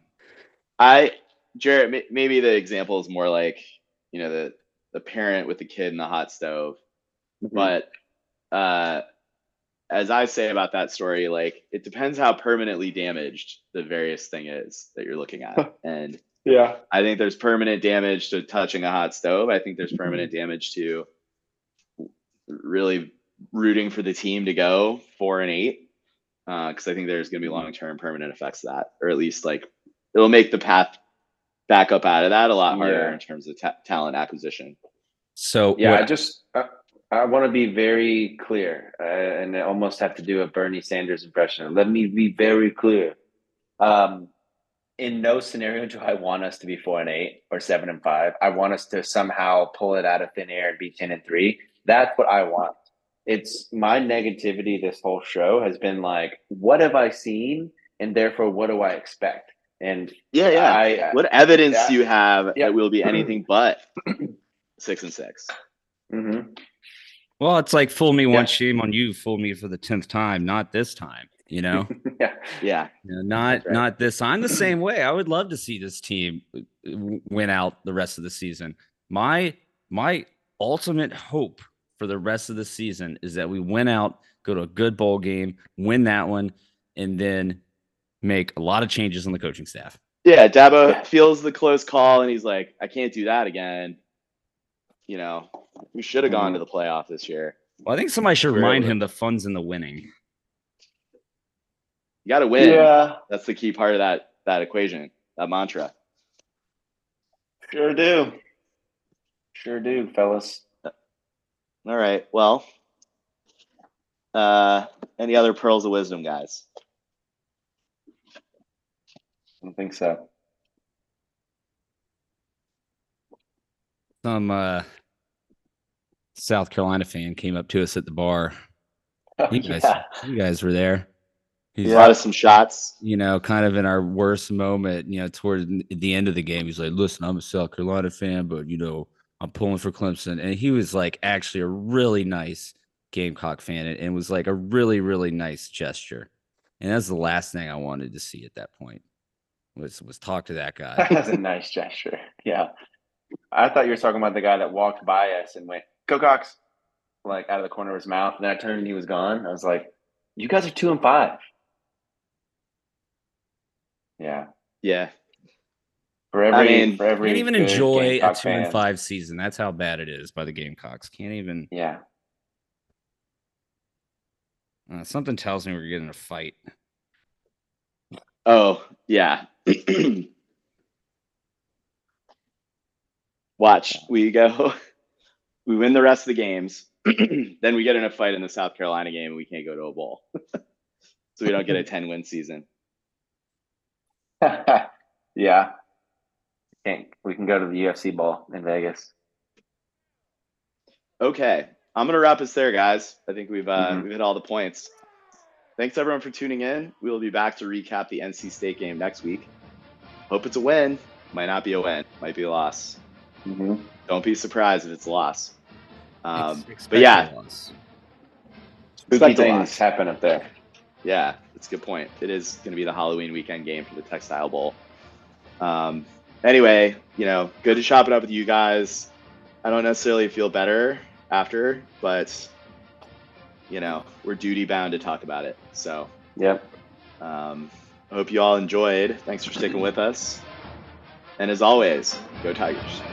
Speaker 2: I Jarrett, may- maybe the example is more like, you know, the the parent with the kid in the hot stove. Mm-hmm. but uh as i say about that story like it depends how permanently damaged the various thing is that you're looking at. And
Speaker 3: yeah,
Speaker 2: i think there's permanent damage to touching a hot stove. I think there's permanent mm-hmm. damage to really rooting for the team to go four and eight uh, because i think there's going to be mm-hmm. long-term permanent effects of that or at least like it'll make the path back up out of that a lot harder
Speaker 3: Yeah.
Speaker 2: in terms of ta- talent acquisition
Speaker 4: So
Speaker 3: yeah.
Speaker 4: what-
Speaker 3: I just I, I want to be very clear, uh, and I almost have to do a Bernie Sanders impression. Let me be very clear. Um, in no scenario do I want us to be four and eight or seven and five. I want us to somehow pull it out of thin air and be ten and three. That's what I want. It's my negativity this whole show has been like, what have I seen, and therefore what do I expect? And
Speaker 2: yeah yeah
Speaker 3: I,
Speaker 2: What evidence
Speaker 3: Yeah.
Speaker 2: do you have
Speaker 3: Yeah.
Speaker 2: that will be anything but six and six?
Speaker 3: Mhm.
Speaker 4: well, it's like fool me
Speaker 3: Yeah.
Speaker 4: once, shame on you. Fool me for the tenth time, not this time. You know.
Speaker 3: yeah,
Speaker 2: Yeah,
Speaker 4: You know, not
Speaker 3: right.
Speaker 4: not this. I'm the same way. I would love to see this team uh, win out the rest of the season. My my ultimate hope for the rest of the season is that we win out, go to a good bowl game, win that one, and then make a lot of changes on the coaching staff.
Speaker 2: yeah. Dabo
Speaker 3: Yeah.
Speaker 2: feels the close call, and he's like, "I can't do that again." You know, we should have gone to the playoff this year.
Speaker 4: Well, I think somebody should remind him the fun's in the winning.
Speaker 2: You got to win.
Speaker 3: yeah,
Speaker 2: That's the key part of that that equation, that mantra.
Speaker 3: sure do, sure do, fellas.
Speaker 2: All right. Well, uh, any other pearls of wisdom, guys?
Speaker 3: I don't think so.
Speaker 4: Some uh, South Carolina fan came up to us at the bar.
Speaker 3: Oh,
Speaker 4: You guys,
Speaker 3: yeah.
Speaker 4: you guys were there. He's
Speaker 2: lot of some shots.
Speaker 4: you know, kind of in our worst moment, you know, toward the end of the game, he's like, listen, I'm a South Carolina fan, but, you know, I'm pulling for Clemson. And he was like actually a really nice Gamecock fan and, and was like a really, really nice gesture. And that's the last thing I wanted to see at that point was was talk to that guy.
Speaker 3: That's a nice gesture. Yeah. I thought you were talking about the guy that walked by us and went, Go Cox, like out of the corner of his mouth. And then I turned and he was gone. I was like, You guys are two and five. Yeah.
Speaker 2: Yeah.
Speaker 3: For every,
Speaker 2: mean,
Speaker 3: for every
Speaker 4: Can't even
Speaker 3: good
Speaker 4: enjoy a
Speaker 3: Gamecock
Speaker 4: two and five season. That's how bad it is by the Gamecocks. Can't even.
Speaker 3: Yeah.
Speaker 4: Uh, something tells me we're getting a fight.
Speaker 2: Oh, yeah. Watch. We go. We win the rest of the games. then we get in a fight in the South Carolina game and we can't go to a bowl. so we don't get a 10 win season.
Speaker 3: yeah. Can't, we can go to the UFC ball in Vegas.
Speaker 2: Okay. I'm gonna wrap us there, guys. I think we've uh,
Speaker 3: Mhm.
Speaker 2: we've hit all the points. Thanks everyone for tuning in. We will be back to recap the NC State game next week. Hope it's a win. Might not be a win. Might be a loss.
Speaker 3: hmm
Speaker 2: Don't be surprised if it's a loss. Um,
Speaker 4: Ex-
Speaker 2: but yeah,
Speaker 4: a loss.
Speaker 3: Spooky things
Speaker 2: loss.
Speaker 3: happen up there.
Speaker 2: Yeah, that's a good point. It is going to be the Halloween weekend game for the Textile Bowl. Um, anyway, you know, good to chop it up with you guys. I don't necessarily feel better after, but you know, we're duty bound to talk about it. So,
Speaker 3: Yep.
Speaker 2: um, I hope you all enjoyed. Thanks for sticking with us. And as always, go Tigers.